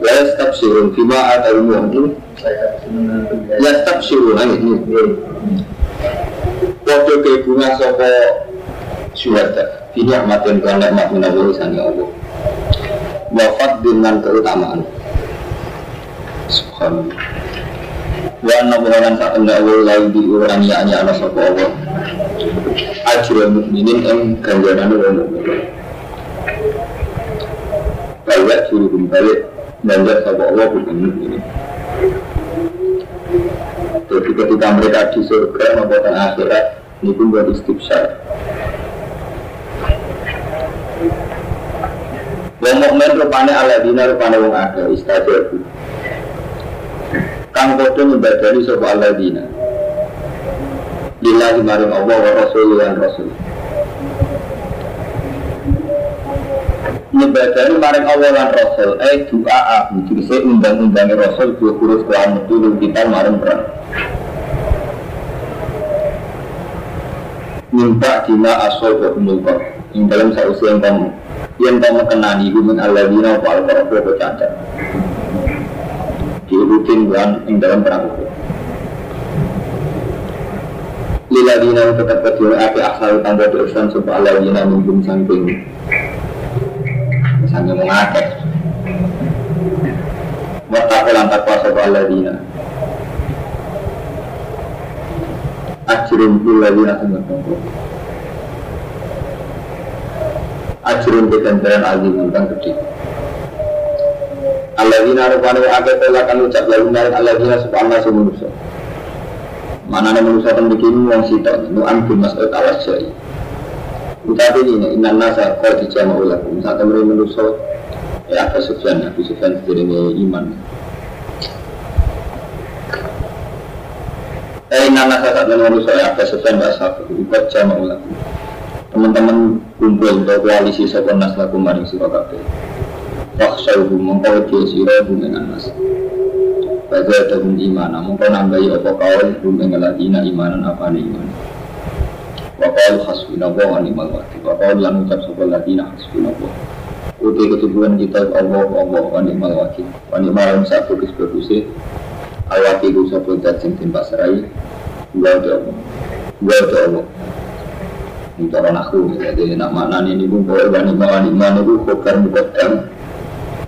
La yastabshirun fima atahum ini Yastabshirun nah ini. Waktu kegungan sopo syuhada Ini ahmadun kan nikmat sani Allah. Wafat dengan keutamaan. Subhanallah. Wa nabuhanan saat anda Allah Lalu di orang yang hanya anak sopo Allah. Ajrul mu'minin yang ganjaran Allah mu'minin Balik suruh balik Banyak sama Allah bukan ini Jadi ketika mereka di surga maupun akhirat Ini pun buat istibsar Wong mukmin rupane aladina rupane wong ada istajabu Kang bodoh nyembadani sapa aladina Lillahi maring Allah wa rasul lan rasul nyebadani maring Allah lan Rasul eh doa aku. Jadi undang-undangnya Rasul dua kurus kelawan dulu kita maring perang. Minta dina asal ke umulkor yang dalam sausia yang kamu yang kamu kenani ibu min Allah dina wa wa cacat. Diurutin bulan yang dalam perang itu. Lila dina tetap kedua api asal tanda terusan supaya Allah dina mimpin sangking Sambil mengakeh Wattaku lan takwa sopa alladzina Ajrun illadzina sembah tunggu Ajrun kegandaran azim tentang gede. Alladzina rupanya akeh tolak kan ucap lalu narik alladzina subhanallah semunusa Mana ada manusia. Yang begini yang sitok. Nu'an bin mas'ud alas Utapi ini, inna nasa kau dijama ulakum Saat temen manusia Ya Abu Sufyan, Abu Sufyan sejenenge iman. Eh inna nasa saat temen manusia Ya Abu Sufyan wa ashabu Ibat jama ulakum Teman-teman kumpul untuk koalisi Sopan nas lakum maring siro kabeh. Waksauhu mengkau dia siro dengan nas. Baca dahum imana Mengkau nambahi apa kawal Hum ladina imanan apa iman Wakal hasbunallah wa ni'mal wakil. Wakal lan ucap sopa ladina hasbunallah. Uti ketujuan kita Allah Allah wa ni'mal wakil. Wa ni'mal bagus bagusnya Al wakil sopa dat sing timpa serai Gua ada Allah. Gua ada Allah. Ini orang aku Jadi nak makna ini pun Bahwa wa ni'mal wa ni'mal itu Khobar mukaddam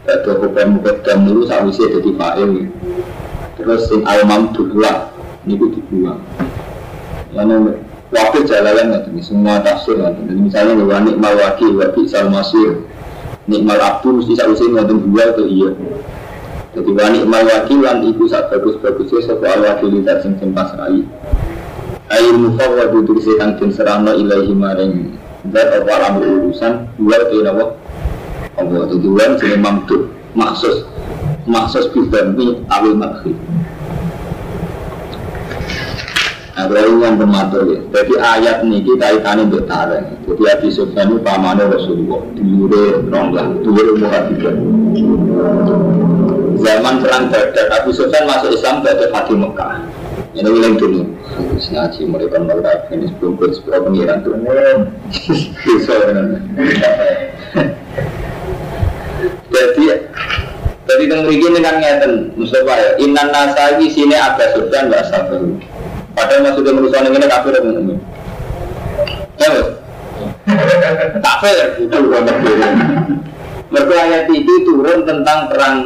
Ada khobar mukaddam itu Sawisnya jadi fa'il. Terus sing al-mamdullah Ini ku dibuang. Lalu wakil jalalan nggak semua tafsir nggak misalnya bahwa nikmal wakil wa sal masir. Nikmal abdu mesti sausin nggak dua atau iya. Jadi wa nikmal wakil lan iku saat bagus bagusnya soal wakil tidak sing tempas rai air mufawwad itu setan den serana ilahi maring. Dan apa alam urusan? Dua itu nawa Allah. Itu dua jadi mamdu maksus maksus bidami awil Kalau yang bermatur ya. Jadi ayat ini kita kaitannya untuk tareng. Jadi Abi Sufyan itu pamannya Rasulullah. Diure ronglah, diure muhafidhan. Zaman perang Badar, Abu Sufyan masuk Islam dari Fatih Mekah. Ini wilayah dulu. Ngaji mereka mereka ini sebelum bersebut pengiran tuh. Bisa Jadi jadi yang begini kan ngeten Mustafa ya. Inan nasawi sini agak Sufyan nggak sabar. Padahal maksudnya manusia ini kafir dan mukmin. Ya bos. Kafir itu banyak Mereka ayat itu turun tentang perang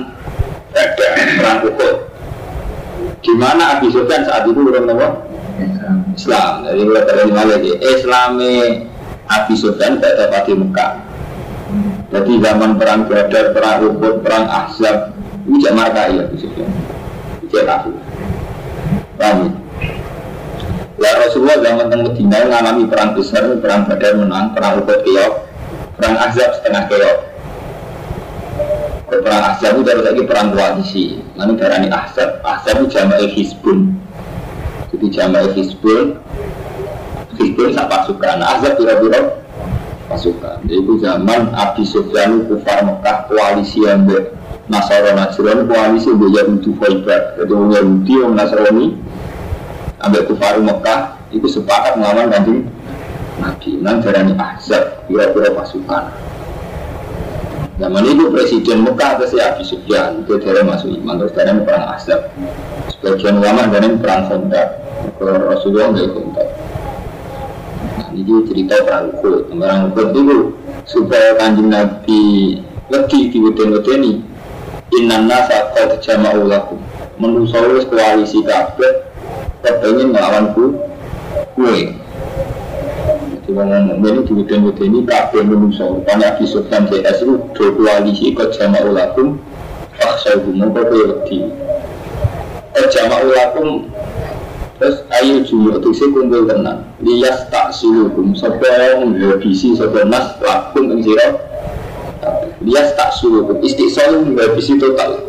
Badar, perang Uhud. Di mana Abi Sufyan saat itu turun apa? Islam. Jadi mulai dari mana lagi? Islami Abi Sufyan tidak dapat di Mekah. Jadi zaman perang Badar, perang Uhud, perang Ahzab, ini jangan marka ya Abi Sufyan. Ini kafir. Paham? Ya Rasulullah zaman tengah Medina mengalami perang besar, perang Badar menang, perang Uhud keok, perang Azab setengah keok. perang Ahzab itu lagi perang koalisi. Lalu darah ini Ahzab Ahzab itu jamaah Hizbun. Jadi jamaah Hizbun Hizbun sak pasukan. Ahzab kira-kira pasukan. Jadi itu zaman Abi Sufyan kufar Mekah koalisi yang Nasara Najran koalisi yang Yahudi Faibar jadi orang Yahudi orang Nasrani ambil kufar Mekah itu sepakat melawan kanjeng Nabi Nang darah ini Ahzab kira-kira pasukan Zaman itu presiden Mekah atau si Abi Sufyan itu dari masuk iman terus dari perang Asab. Sebagian ulama dari perang kontak. Kalau Rasulullah nggak kontak. Nah ini cerita perang Uhud. Perang Uhud itu supaya kanjeng Nabi lagi di weden ini. Inna nasa kau jama'u lakum. Menurut saya koalisi kabeh kepengen melawanku kue. Ngomong ini kemudian ini kabeh menungso. Rupanya Abi Sufyan CS itu dua koalisi ikut jama ulakum ah saya ngomong kok kayak wedi. Eh jama ulakum terus ayo jumlah itu kumpul tenang. Lias tak sampai yang menghabisi sampai nas lakum yang sirah lias tak sulukum istiqsal menghabisi total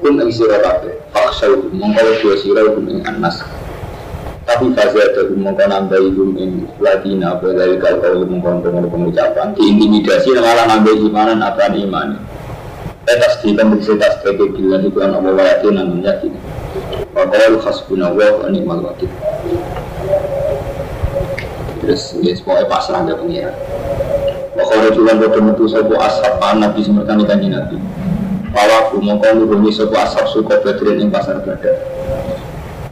kum yang sirah kabeh. Saya ngomong kalau dua sirah kum yang anas tapi fase ada mongko nambah ibu ing ladina dari kalau kau mongko pengen pengucapan. Diintimidasi malah nambah imanan apa iman Etas di kompleksitas sebagai bilang itu anak dan yakin Wakil khasbuna wa wa ni'mal wakil. Terus ya pokoknya pasrah ke pengira Wakil jualan bodoh metu sopo ashab nabi semertani kanji nabi. Pawaku mongko nurungi sopo ashab suka badrin ing pasar badar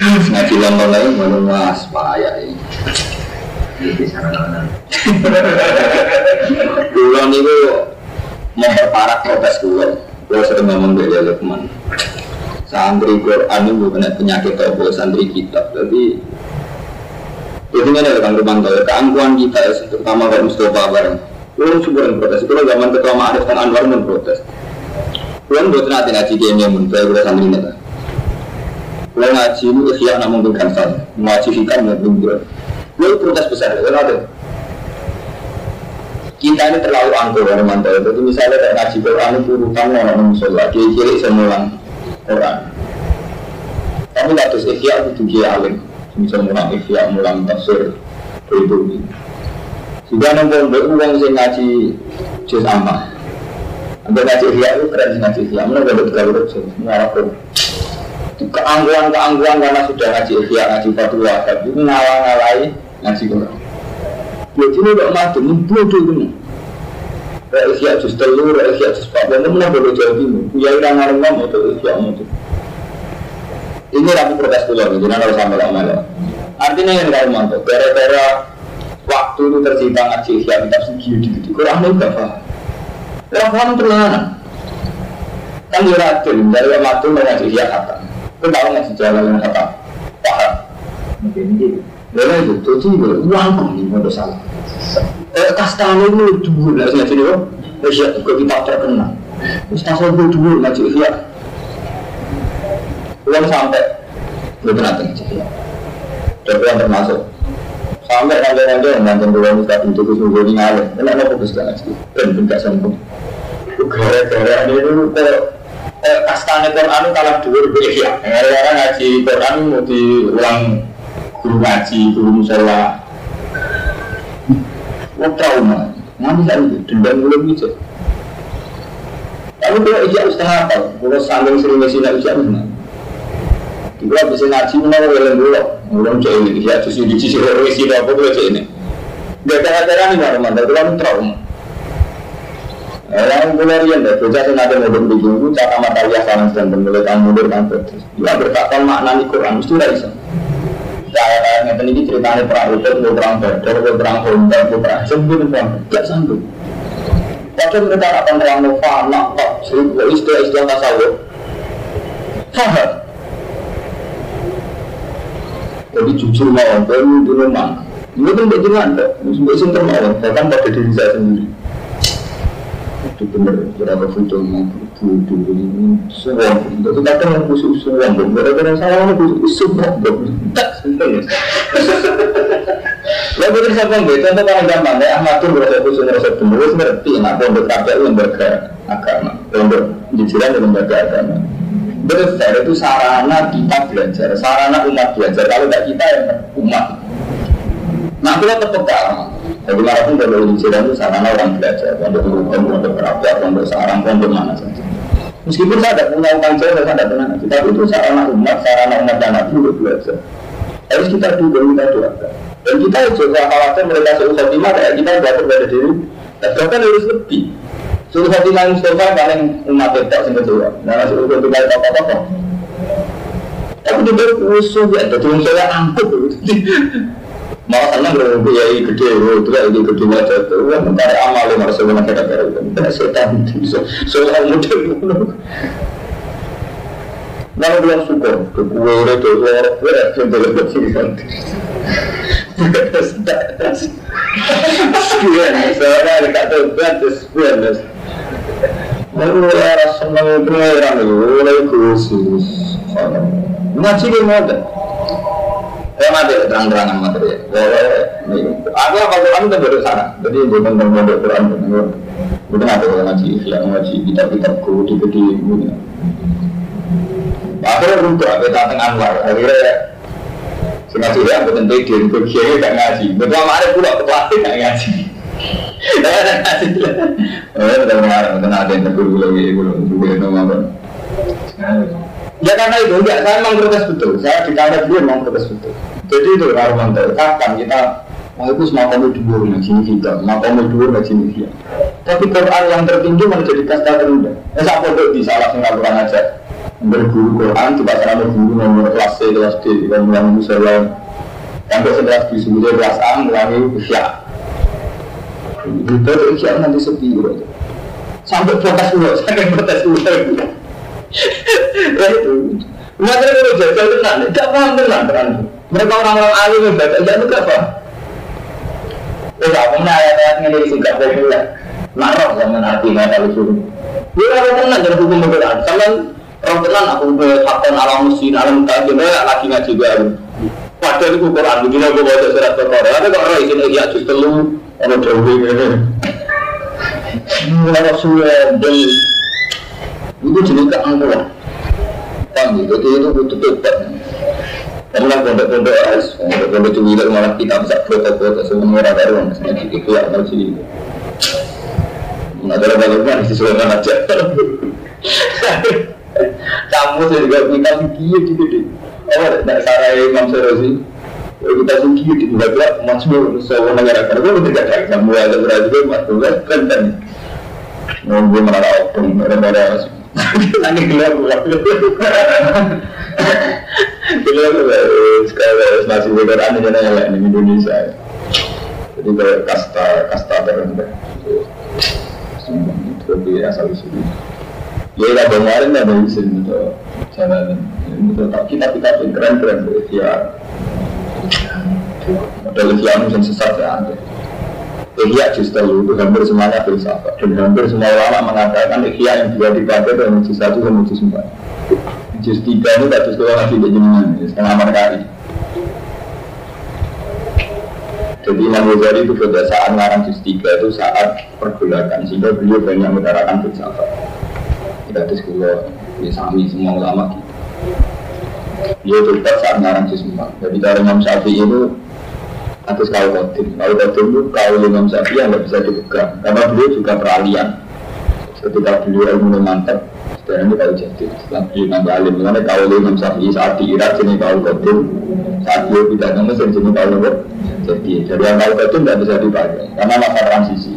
ngaji lama lagi mana mas bahaya ini. Kulon itu memperparah protes kulon. Kulon sering ngomong dari Lukman Santri Quran itu bukan penyakit atau santri kitab Jadi ini ada Kang Rumanto Keangkuhan kita ya, terutama kalau Mustafa bareng juga yang protes. Kulon zaman ketua Ma'arif Kang Anwar pun protes. Kulon buat nanti ngaji game yang muncul santri ini Gue ngaji ini ikhya namun bukan salah Ngaji hikam dan bingkir Gue protes besar, gue ada Kita ini terlalu angkuh orang mantau Jadi misalnya kayak ngaji Quran itu urutan orang musola Dia kiri semulang Quran Tapi gak terus ikhya itu dia alim. Misal mulang ikhya, mulang tafsir Itu Jika nongkrong beruang sih ngaji Jus amal. Ambil ngaji ikhya itu keren ngaji ikhya. Mana ada tiga huruf sih, keangguan-keangguan karena sudah ngaji ikhya, ngaji fatwa wakab itu ngalah-ngalahi ngaji Quran. Buat ini gak mati, bodoh ini. Rek ikhya jus telur, rek ikhya jus pak, dan mana bodoh jauh ini. Ya udah ngarang ngomong itu ikhya itu. Ini rapi protes dulu, jadi harus sampai lama ya. Artinya yang kalau mantap, gara-gara waktu itu tersita ngaji ikhya kitab di Quran itu gak paham. Orang paham terlalu kan dia racun dari waktu mengaji ikhya kata Kau tahu nggak sejarah yang kata paham? Lalu itu tuh sih uang ini mau salah. Eh itu dulu lah sih jadi oh, ya kita terkenal. Terus itu dulu ngaji ya. Uang sampai belum nanti ngaji ya. Tapi yang termasuk sampai nanti-nanti yang nanti dua muka itu itu sungguh ini ngalir. Kenapa fokus ke ngaji? Dan tidak sambung. Gara-gara ini dulu kok kastane Quran kalah dua ribu ya. Orang ngaji Quran mau diulang guru ngaji, guru musola. Wah trauma. Nanti saya dendam belum bisa. Tapi kalau ijak setengah apa? Kalau sambil sering ngisi nak ijak mana? Kita bisa ngaji mana boleh dulu. Belum cek ini ijak susu di sisi orang isi apa boleh cek ini. Gak cara-cara nih mana? Kalau trauma. Yang mulai rian deh, bocah sing ada mau berbicara, cara mata dia saling dan mulai kamu mundur kan terus. Dia bertakon makna di Quran mesti udah bisa. Saya kayak ngeten ini ceritanya perang Uhud, mau perang Badar, mau perang Honda, mau perang sempurna perang, tidak sanggup. Padahal mereka akan perang tak, seribu istilah-istilah tasawuf. Faham? Jadi jujur mau, baru dulu mana? Ini kan anda, sampai sinter mau, bahkan pada diri saya sendiri. Itu benar, berapa foto mau budu ini semua. Itu yang khusus semua, gara-gara saya ini khusus semua, tak sinter. Lalu kita siapa yang contoh paling gampang ya, Ahmad tuh berasa khusus merasa benar, ngerti, nak pondok kabel lembaga agama, pondok di jiran lembaga agama. Belajar itu sarana kita belajar, sarana umat belajar. Kalau tidak kita yang umat. Nah, kita tetap kalah. Jadi pun kalau di itu sarana orang belajar, pondok hukum, pondok kerabat, pondok sarang, pondok mana saja. Meskipun saya tidak punya utang jauh, saya tidak pernah ngaji. Tapi itu sarana umat, sarana umat dan nabi untuk belajar. Harus kita dukung, kita doakan. Dan kita juga khawatir mereka suruh khotimah kayak kita belajar pada diri. Dan bahkan harus lebih. Suruh Fatimah Mustafa paling umat itu sing kedua. Nah, suruh Fatimah apa apa apa. Tapi dia berusuh ya, jadi saya angkut. Mau senang kalau biaya gede, itu kan ini gede aja tuh. Wah, mencari amal yang harus sebenarnya kita kira itu. Tidak setan bisa. Soal model dulu. Lalu bilang syukur, ke gue udah tuh, gue udah tuh, gue udah tuh, gue udah Sekian, soalnya ada kata batas, sekian, Lalu ya pengeran itu, mulai khusus. Dia mau Ya mati terang-terangan materi. Aku apa itu baru. Jadi Quran ada ngaji, yang ngaji kitab-kitab di ini. Akhirnya. Akhirnya ya, bukan tidur, kegiatan gak. Betul ada. Oh, mengarang, udah ada yang tegur lagi, Ya karena itu, saya memang protes betul. Saya di kamar dia memang protes betul. Jadi itu Armanto, kapan kita Wah itu semua kamu dua ngaji kita, mau kamu dua ngaji kita. Tapi Quran yang tertinggi mana jadi kasta terendah. Ya saya pondok di salah sing Quran aja. Berguru Quran, coba cara berguru nomor kelas C, kelas D, dan mulai musola. Sampai setelah di sebuah kelas A, mulai isya. Kita isya nanti sepi gitu. Sampai protes dulu, sampai protes dulu. Itu. Mereka kalau jajal tenang, tidak paham tenang terang. Mereka orang-orang alim yang baca, tidak juga paham. Terus aku mana ayat-ayat ini singkat populer. Marah zaman hati nggak tahu suruh. Dia kalau tenang jadi hukum Quran. Sama orang tenang aku berhakon alam muslim alam kajian lagi ngaji baru. Padahal itu Quran begini aku baca surat Al-Qur'an. Ada kok orang ini ya justru lu ono dewi ini. Mulai itu jenis keangkuhan. Paham gitu? Itu butuh tobat. Karena pondok-pondok es, pondok-pondok cuwila malah kita bisa foto-foto semua orang baru yang sebenarnya itu ya mau sih. Nah, kalau balik kan sesuai aja. Kamu saya juga kita tinggi gitu deh. Oh, tidak sarai Imam Serosi. Kita tinggi di belakang masuk sebuah negara karena itu tidak ada kamu ada berarti masuk kan kan. Nunggu merara opung, merara lagi keluar keluar. Keluar keluar. Sekarang masih beneran yang di Indonesia. Jadi kayak kasta kasta terendah. Itu di asal usul. Ya lah kemarin ada sini tuh jalan itu kita kita keren keren ya. Model Islam yang sesat ya. Ihya justru itu hampir semuanya filsafat dan hampir semua ulama mengatakan ihya yang juga dipakai dalam juz satu dan juz empat. Juz tiga ini tak juz kalau lagi jenengan setengah merkari. Jadi Imam Ghazali itu pada saat ngarang juz tiga itu saat pergolakan sehingga beliau banyak mengutarakan filsafat. Kita terus kalau ya sami semua ulama gitu. Dia tetap saat ngarang juz empat. Jadi dari Imam Syafi'i itu atas kau kodim. Kau kodim itu kau Imam Syafi'i yang nggak bisa dipegang karena beliau juga peralihan. Ketika beliau ilmu mantap, sekarang ini kau jadi. Setelah beliau nambah alim, karena kau Imam Syafi'i saat di Irak sini kau kodim, saat beliau tidak ke Mesir sini kau kodim. Jadi dari yang kau kodim tidak bisa dipakai karena masa transisi.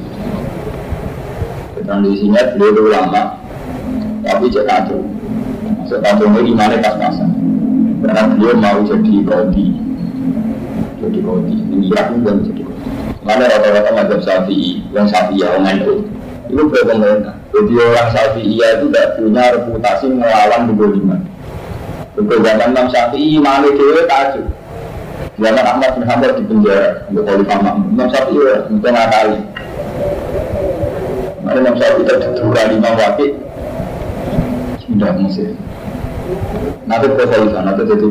Transisinya beliau itu lama, tapi cek kacau. Maksud kacau ini imannya pas-pasan. Karena beliau mau jadi kodi, jadi kodi. Ini Irak pun belum jadi kodi. Mana rata-rata mazhab Syafi'i, yang Syafi'i ya, orang itu itu pemerintah. Jadi orang Syafi'i itu tidak punya reputasi melawan keboliman. Untuk zaman Imam Syafi'i, Imam Dewi tajuk. Zaman Ahmad bin Hanbal di penjara untuk Khalifah Makmum. Imam Syafi'i ya, untuk ngakali. Mari Imam Syafi'i terduduk Imam Wakil. Sudah Mesir. Nanti ke Khalifah, nanti jadi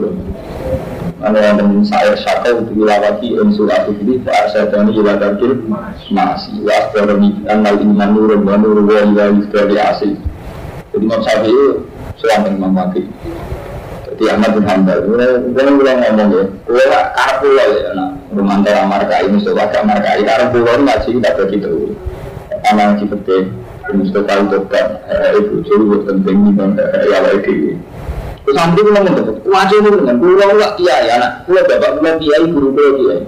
Anu yang saya syakau untuk aku ini Pak Arsadani ila takir masih Was berani anal iman nurun wa nurun wa ila yusdari asih Jadi Imam Syafi'i Suami Imam Wakil Jadi Ahmad bin Hanbal Gue bilang ngomong ya Gue karep pulau ya nah, Rumah antara markai Mustafa gak markai Karep pulau ini ngaji tidak begitu Anak ngaji penting Mustafa itu kan Ibu Juru penting Ya lagi Terus santri wajah itu dengan pulau nggak kiai anak, pulau bapak pulau kiai guru pulau kiai.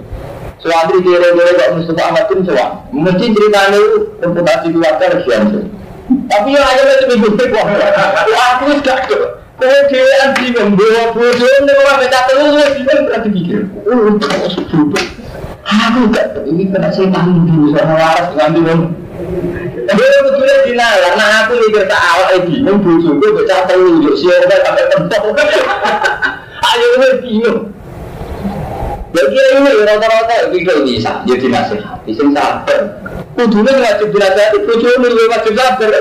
Santri kira-kira gak Mustafa Ahmad pun soal, mesti ceritanya itu reputasi keluarga legian Tapi yang aja itu minggu aku sudah Kau dia anti membawa bodoh, ini orang baca terus, ini berarti pikir, oh, terus bodoh. Aku gak, ini kena tanggung dulu, sama waras, nganti dia betulnya dina, karena aku mikir tak awal lagi, bingung bujuk gue baca telu, yuk siapa sampai tempat. Ayo gue bingung. Jadi ini rata-rata itu bisa, jadi nasihati, sing sabar. Kudunya wajib dinasihati, bujuknya lebih wajib sabar.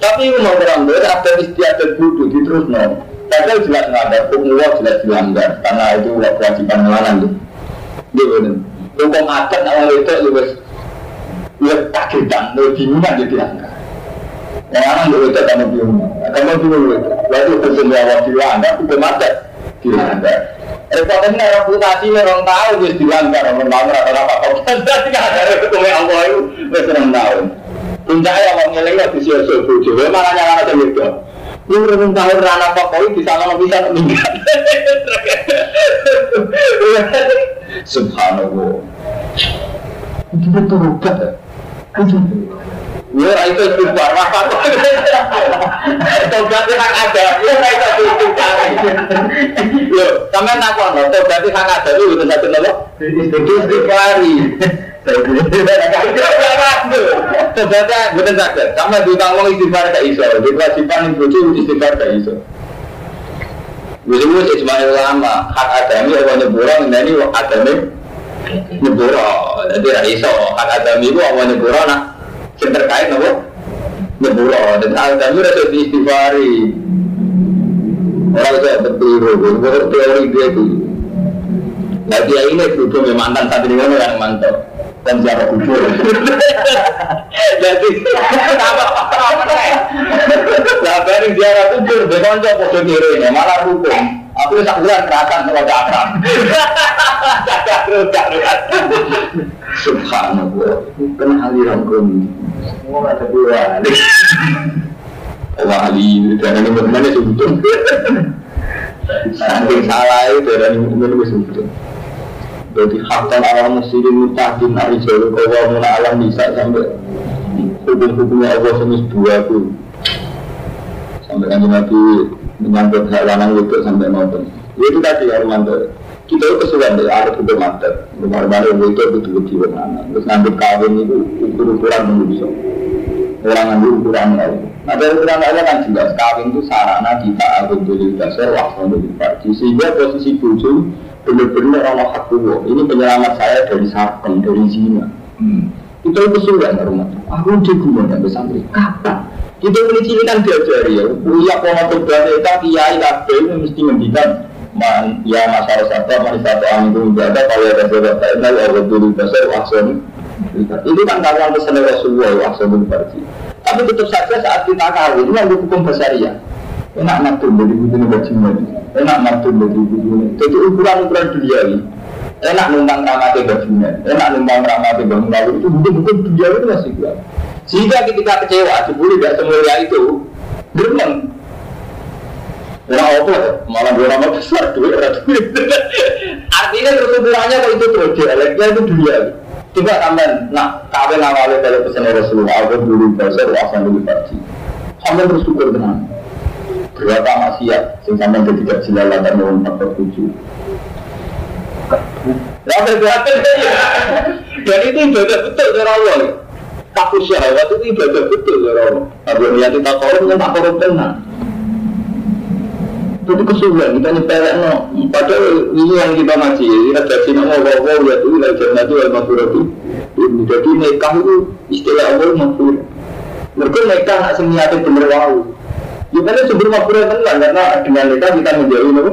Tapi mau orang ber, ada istiadat bodoh di terus no. Padahal jelas melanggar, hukum jelas dilanggar, karena itu kewajiban melawan. Dia benar. Hukum adat awal itu ya kagetan, lo bingungan jadi. Yang anak kamu bingung, kamu. Berarti hukum jawab dilanggar, hukum adat dilanggar. Repotnya reputasi orang tahu wis dilanggar, orang tahu rata apa kau jadi nggak ada hukum Allah itu wis orang tahu. Puncaknya orang ngeling nggak bisa nyala ada juga. Ini orang tahu rana apa kau bisa. Ya itu istighfar, apa Tobat hak ada, ya itu istighfar. Yo, sampean takon lho, tobat hak ada itu betul satu nopo? Istighfari. Tobatnya betul sakit, sama di tanggung istighfar iso, di kewajiban ibu istighfar gak iso. Bisa-bisa Ismail ulama, hak adami apa nyeburan, ini adami nyeburo, jadi raiso, hak adami itu apa nyeburo, nah yang terkait nopo nyeburo. Dan al-dami rasa istighfari orang saya betul menurut teori dia itu. Nah dia ini duduk memang mantan saat ini yang mantap dan siapa kubur jadi apa nah dari ziarah kubur bekonco podo kiri malah hukum aku tak bulan kerasan kalau cakram cakram subhanallah. Kan aliran kami semua ada dua. Wali darah ini bagaimana sebetulnya saking salah itu darah ini bagaimana sebetulnya jadi hakkan alam muslimin mutakin ari jalur kawa muna alam bisa sampai hukum-hukumnya Allah semis dua tuh sampai kan nabi menyambut hal lanang itu sampai nonton itu tadi Armando kita itu kesulitan dari arah itu mata rumah rumah itu betul-betul anak terus ngambil kawin itu ukur-ukuran manusia orang ngambil ukuran lain. Nah dari ukuran lain kan jelas kawin itu sarana kita agung dulu dasar waktu dulu sehingga posisi bujuk benar-benar Allah hak ini penyelamat saya dari sarpeng, dari zina hmm. itu kesulitan rumah. Aku di gunung dan pesantren kapan kita ini kan diajari ya uya pola berbeda kiai kabeh mesti ngendikan man ya masalah satu man satu itu menjaga kalau ada sebab lain Allah dulu dasar wakson itu kan kawan pesan Rasulullah wakson berarti tapi tetap saja saat kita kawin ini ada hukum besar ya enak ngatur dari butuhnya bajingan enak ngatur dari butuhnya jadi ukuran-ukuran duniawi enak numpang ramate bajingan enak numpang ramate bangunan itu bukan-bukan duniawi itu masih kuat sehingga ketika kecewa jebuli tidak semulia itu geremeng Nah, apa? Malah dua nama besar, duit, duit. Artinya kesimpulannya kalau itu terus dialeknya itu dunia. Coba sampai, nah, kawin awalnya dari pesan Rasulullah, aku dulu besar, asan dulu pagi. Sampai bersyukur dengan berapa maksiat sing sampean ketika jilala dan mau faktor tujuh dan itu ibadah betul cara Allah takut syahwat itu ibadah betul cara Allah Abu niat kita korup kan tak korup tenang Itu kesulitan kita nyepelek no. Padahal ini yang kita ngaji. Kita jadi nama Allah ya itu lah jannah itu al-maghfiratu. Jadi nikah itu istilah Allah maghfir. Mereka nikah nak semiati bener wau. Ya kan sebelum maghfirah tenang karena dengan nikah kita menjauhi nopo.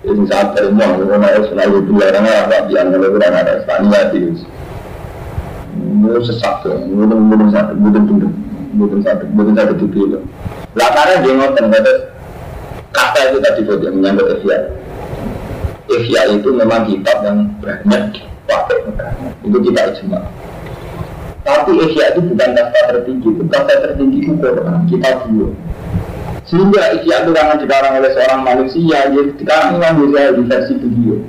ini saat terima, gue mau selalu dilarang apa api anda kurang ada Spania sih. Ini sesak tuh, mungkin mungkin satu, mungkin mungkin mungkin satu, mungkin satu tiga Latarnya dia ngotot, ngotot kata itu tadi buat yang menyangkut Ihya. Itu memang kitab yang banyak dipakai itu kita ijma. Tapi Ihya itu bukan kasta tertinggi, itu kasta tertinggi itu Quran, kita dulu. Sehingga Ihya itu karena dikarang oleh seorang manusia, ya sekarang Imam di versi beliau.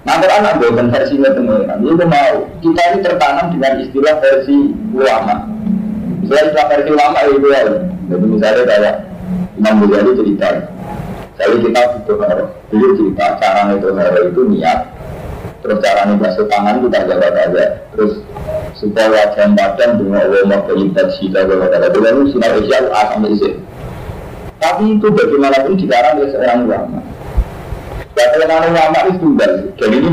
Nah, Quran bukan versinya teman-teman, itu mau. Kita ini tertanam dengan istilah versi ulama. Istilah versi ulama itu ya. Jadi misalnya kayak Imam Ghazali cerita, saya kita butuh haro. Cerita cara itu haro itu niat, terus cara basuh tangan kita jaga saja, terus supaya wajah badan dengan Allah mau kita jaga saja. Dengan sinar isya A sampai Z. Tapi itu bagaimanapun dikarang oleh seorang ulama. Ya kelemahan ulama itu tunggal. Jadi ini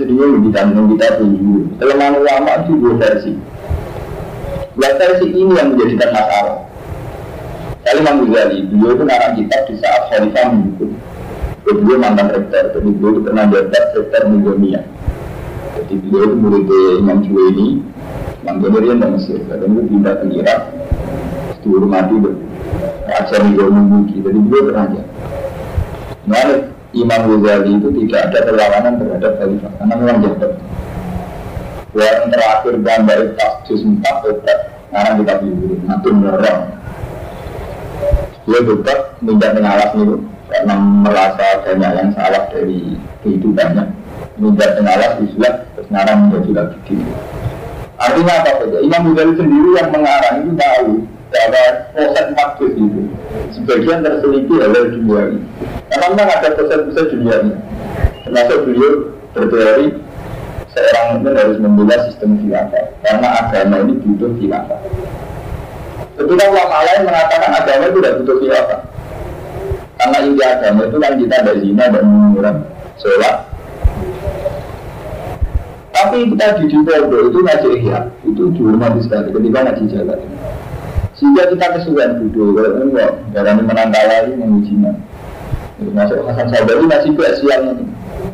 sedihnya lebih dan kita dulu. Kelemahan ulama itu dua versi. Ya versi ini yang menjadikan masalah. Kali Imam Ghazali, beliau itu narang kitab di saat Khalifah menghukum. Beliau mantan rektor, jadi beliau itu pernah jabat rektor Mugonia. Jadi beliau itu murid Imam Juwaini, Imam Ghazali yang Mesir, dan itu pindah ke Irak, dihormati Raja Mugonia Mugi, jadi beliau pernah jabat. Nah, Imam Ghazali itu tidak ada perlawanan terhadap Khalifah, karena memang jabat. Yang terakhir gambar tas juz 4 obat, sekarang kita beli, nanti merong dia tetap minta pengawas itu karena merasa banyak yang salah dari kehidupannya. Minta pengawas terus ngarang menjadi lagi. Gitu artinya apa saja? Imam Ghazali sendiri yang mengarang itu tahu bahwa proses makhluk itu sebagian terseliki oleh dunia ini karena memang ada proses-proses dunia ini termasuk beliau berteori seorang mungkin harus membela sistem khilafah karena agama ini butuh khilafah Ketika ulama lain mengatakan agama itu tidak butuh khilafah. Karena inti agama itu kan kita ada zina dan mengurangi sholat. Tapi kita di Dipodo itu ngaji ihya, itu dihormati sekali ketika ngaji jalan. Sehingga kita kesulitan duduk, kalau ini kok menang kalah ini mengujinya. Masuk Hasan Sabari masih ke siang ini.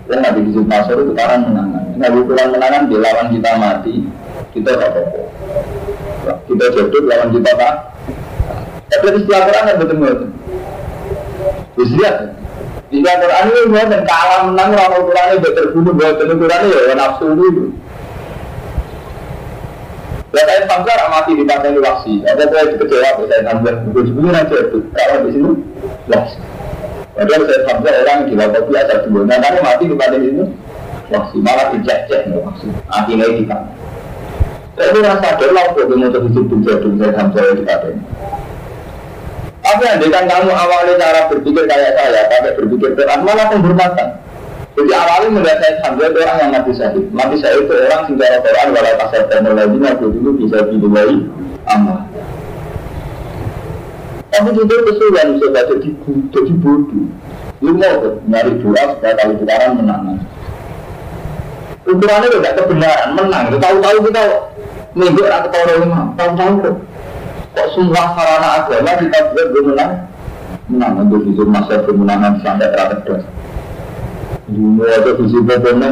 Yang nanti di Pasor itu karang menangan. Nah, ukuran menangan di lawan kita mati, kita tak apa kita jodoh lawan kita tak tapi istilah Quran yang betul betul bisa istilah Quran ini dan kalah menang orang Quran ini terbunuh buat Quran ini ya nafsu itu Ya saya Hamzah mati di pantai waksi. Ada saya kecewa saya Hamzah. Sebenarnya aja itu. Kalau di sini waksi. Padahal saya Hamzah orang di laut biasa dulu. Nah, mati di pantai ini waksi. Malah dicek-cek waksi. Akhirnya di pantai. Tapi rasa sadar lah kok mau terus hidup jadi saya sampai di kata Tapi andaikan kamu awalnya cara berpikir kayak saya, pakai berpikir Quran malah penghormatan. Jadi awalnya melihat saya sampai itu orang yang mati syahid. Mati syahid itu orang sejarah Quran walau kasar teknologi aku dulu bisa diduai amal. Tapi itu kesulitan bisa jadi jadi bodoh. Lu mau nyari doa supaya kalau sekarang menang. Ukurannya tidak kebenaran, menang. Tahu-tahu kita minggu orang ketawa lima, tahu-tahu kok. Kok semua sarana agama kita buat menang, menang untuk visi masa kemenangan sampai terakhir Dulu ada visi pokoknya,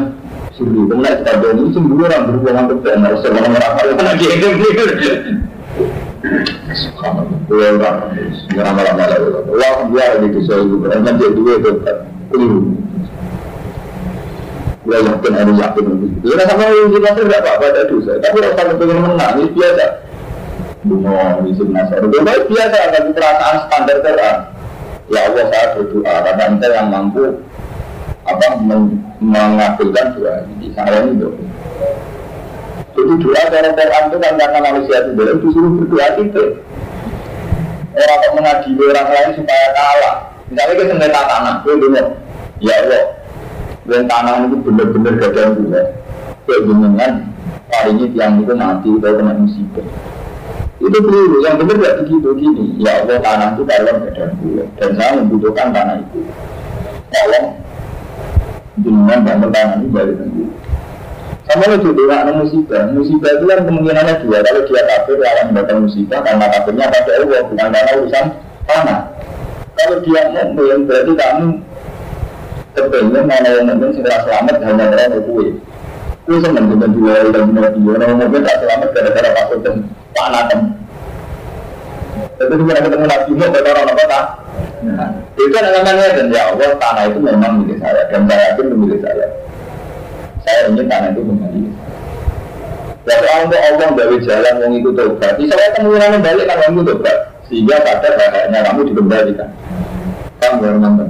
sendiri kemudian kita dong ini sendiri orang berhubungan ke semua orang orang lagi itu Dua orang, orang malam-malam, Allah biar di kisah itu, karena jadi dua itu keliru. Ya yakin ada yakin itu. Ya sama kita tidak apa-apa ada dosa. Tapi rasa pengen menang ini biasa. Bunga di nasar. Itu biasa tapi perasaan standar Quran. Ya Allah saya berdoa karena engkau yang mampu apa mengabulkan doa ini? Saya ini doa jadi doa cara Quran itu kan karena manusia itu boleh disuruh berdoa itu orang kok mengadili orang lain supaya kalah. Misalnya kita sengketa tanah gue dengar ya Allah yang tanah itu benar-benar gue kayak jenengan hari ini tiang itu mati atau kena musibah. Itu keliru yang benar gak begitu gini ya Allah tanah itu gak ada gue dan saya membutuhkan tanah itu. Tolong jenengan bangun tanah ini balik sendiri sama lo juga nggak musibah. Musibah itu kan kemungkinannya dua. Kalau dia kafir akan mendapatkan musibah. Karena kafirnya pada Allah bukan karena urusan tanah. Kalau dia mukmin berarti kamu kepengen mana yang mungkin segera selamat hanya karena kue kue seneng dengan dua dan dua dua orang mungkin tak selamat gara-gara pasal dan panatem tapi ketika ketemu Nabi Nuh kata orang apa tak nah itu namanya dan ya Allah tanah itu memang milik saya dan saya yakin milik saya. Saya ingin tanah itu kembali. Ya soal untuk Allah dari jalan yang itu tobat Bisa saya kemungkinan balik kan kamu tobat. Sehingga sadar haknya kamu dikembalikan. Kamu baru nonton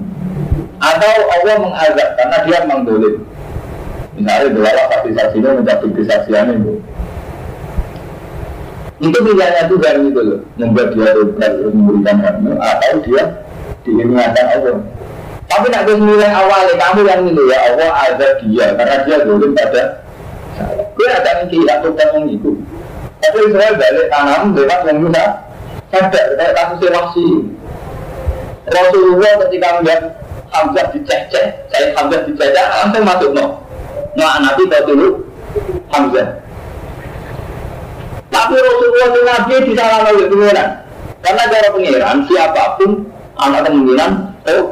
Atau Allah mengazab karena dia mengdolim Misalnya delala saksi saksinya mencabut kesaksian itu itu pilihannya Tuhan gitu loh membuat dia tobat memberikan kamu atau dia diingatkan Allah tapi nak gue nilai awalnya kamu yang milih ya Allah ada dia karena dia dulu pada Gue ada yang kira tuh yang itu. Tapi Israel balik tanam lewat yang bisa sadar kayak kasus wasi. Rasulullah ketika melihat Hamzah diceceh, saya Hamzah diceceh langsung masuk no. Nah tahu dulu Hamzah. Tapi Rasulullah itu Nabi di sana oleh pengiran. Karena cara pengiran siapa pun anak kemungkinan oh.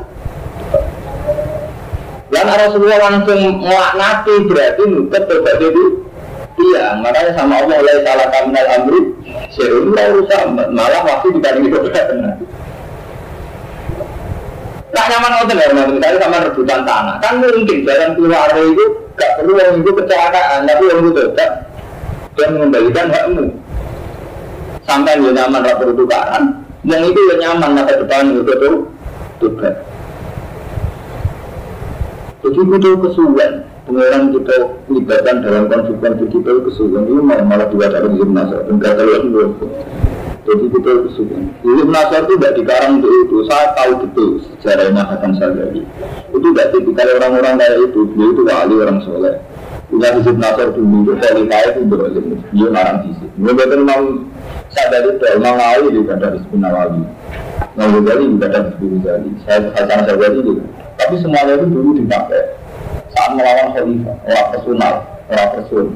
Dan Rasulullah langsung melaknati berarti nutup tobat itu. Iya makanya sama Allah mulai salah kaminal amri serun rusak malah waktu dibanding itu. Benar Tak nyaman ngoten ya, misalnya sama rebutan tanah, kan mungkin jalan keluar itu gak perlu orang itu kecelakaan, tapi orang itu tetap dan mengembalikan hakmu. Sampai dia nyaman rapor tukaran, yang itu yang nyaman masa depan itu tuh tugas. Jadi butuh kesulitan Pengeran kita libatkan dalam konsekuensi kita kesulitan Ini malah, malah dua dalam Ibn Nasar Dan kata Allah Jadi kita kesulitan Ibn Nasar itu tidak dikarang untuk itu. Saya tahu betul sejarahnya Hasan Sadari Itu tidak tipikal orang-orang kayak itu. Dia itu wali orang soleh Punya Ibn Nasar dulu Itu kaya itu berolim Dia ngarang fisik Dia betul mau Sadari itu Mau ngawin di kata Ibn Nawawi. Mau Ghazali di kata Ibn Ghazali. Hasan Sadari juga tapi semuanya itu dulu dipakai. Saat melawan khalifah, orang personal, orang person.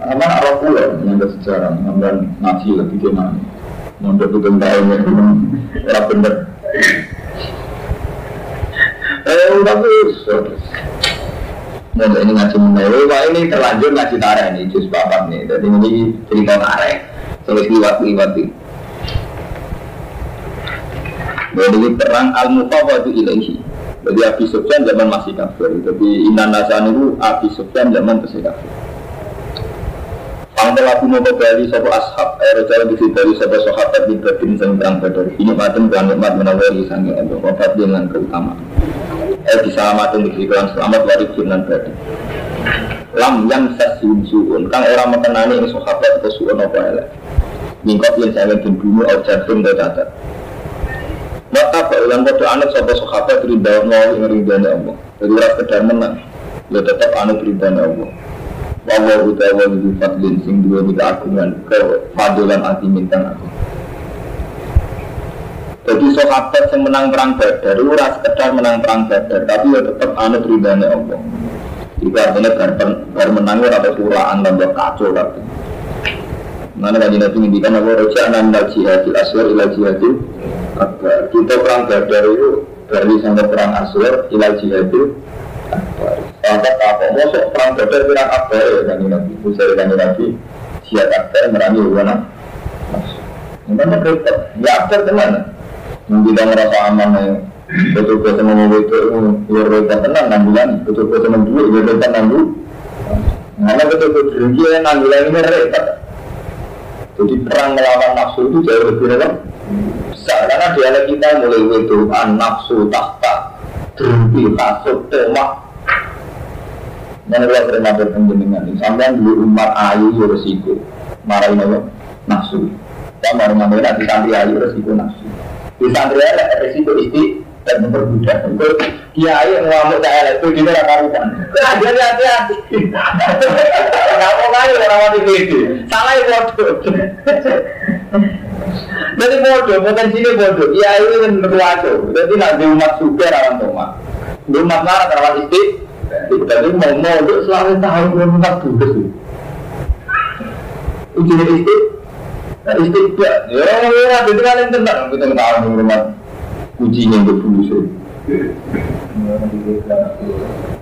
Karena arah pula yang ada sejarah, ngambil ngaji lebih gimana, ngambil itu tentang orang bener. Eh, tapi Nah, ini ngaji menawi, wah ini terlanjur ngaji tarik nih, jus bapak nih. Jadi ini cerita tarik, terus liwat-liwat itu. Jadi perang al mufawadu ilaihi. Jadi Abi Sufyan zaman masih kafir. Tapi Inan Nasan itu Abi Sufyan zaman masih kafir. Angkel aku mau kembali satu ashab, air jalan di dari satu sahabat di Badin sang perang Badar. Ini matem dan nikmat menawari sangi Allah, wafat dengan keutamaan. Eh diselamatkan di kehidupan selamat dari firman Badar. Lam yang sasyun suun, kang orang mengenani ini sahabat atau suun apa elek. Mingkot yang saya ingin bunuh, atau jantung dan cacat. Maka ulang kode anak sampai sahabat rinda mau yang rinda Allah. Jadi rasa sekedar menang, ya tetap anak rinda Allah. Wawa utawa lebih fadlin sing dua kita agungan ke fadulan hati minta aku. Jadi sahabat yang menang perang badar itu rasa sekedar menang perang badar, tapi ya tetap anak rinda Allah. Jika artinya bar, bar menang atau suraan tambah kacau tapi. Mana kaji nabi ngintikan aku roja anam dal jihadil aswar ila akbar. Kita perang badar itu dari sampai perang aswar ila akbar. Sampai apa? Masuk perang badar perang akbar ya kaji nabi. Bisa kaji nabi jihad akbar merangi wana. Mana repot? Ya akbar ke mana? Kita merasa aman ya. Betul-betul mau itu luar biasa tenang enam bulan. Betul-betul mau dulu luar biasa enam bulan. Mana betul-betul dia enam bulan ini repot. Jadi perang melawan nafsu itu jauh lebih besar karena dialek kita mulai an nafsu tahta Drumpi, kasut, tomak. Mana kalau sering matur penjenengan ini, sampean dulu umat ayu ya resiko, marahin apa? Nafsu. Ya mau ngomongin nanti santri ayu resiko nafsu. Di santri resiko isti dan memperbudak. Itu kiai yang ngamuk saya itu di neraka karuan. Jadi hati-hati. Mau kali orang mati beda. Salah itu bodoh. Jadi bodoh, potensinya bodoh. Kiai itu kan berwajo. Jadi nanti umat suka rawan tomat. Di umat marah rawan isti. Jadi mau mau selalu tahu umat tugas. Ujian isti. Nah, isti ya, ya, ya, itu kan yang tenang. Kita tahu rumah ujinya itu dulu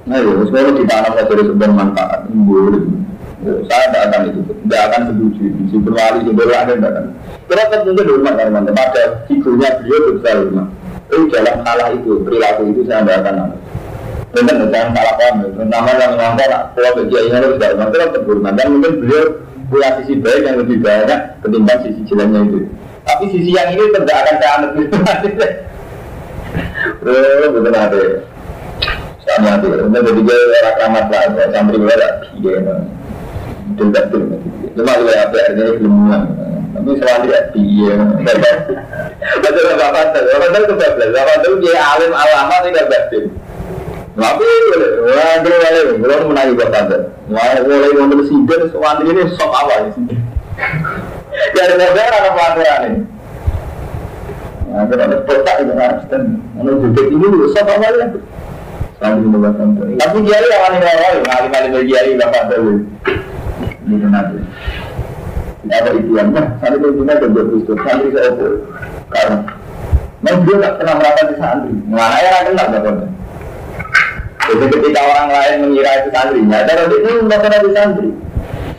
Nah, ya, kita anak saya dari sebuah manfaat, boleh. Saya tidak akan itu, tidak akan setuju. Si berwali, si berwali, tidak akan. Kenapa mungkin hormat teman-teman? Pada figurnya beliau saya hormat. Tapi dalam kalah itu, perilaku itu saya tidak akan ada. Benar, jangan salah paham. Terutama yang ngomong, kalau ini harus tidak hormat, tetap hormat. Dan mungkin beliau punya sisi baik yang lebih banyak ketimbang sisi jeleknya itu. Tapi sisi yang ini tidak akan saya anut. Bro, betul ada. Sama tuh, untuk jadi dia orang lah, santri gue tiga, tidak tuh. Cuma gue apa artinya belum mulai. Tapi santri ya tiga. Betul nggak pantas, pantas itu betul. Pantas dia alim alama tidak betul. Tapi, gue mulai, ini sok awal sih. Dari negara ada pelaturan ini. Nah, ada itu juga ini juga kali ya. Yang wani. Ini nanti. Santri itu punya kerja Kristus, santri saya itu karena dia tak pernah merapat di santri. Mana ya kenal. Jadi ketika orang lain mengira itu santrinya, dia itu santri.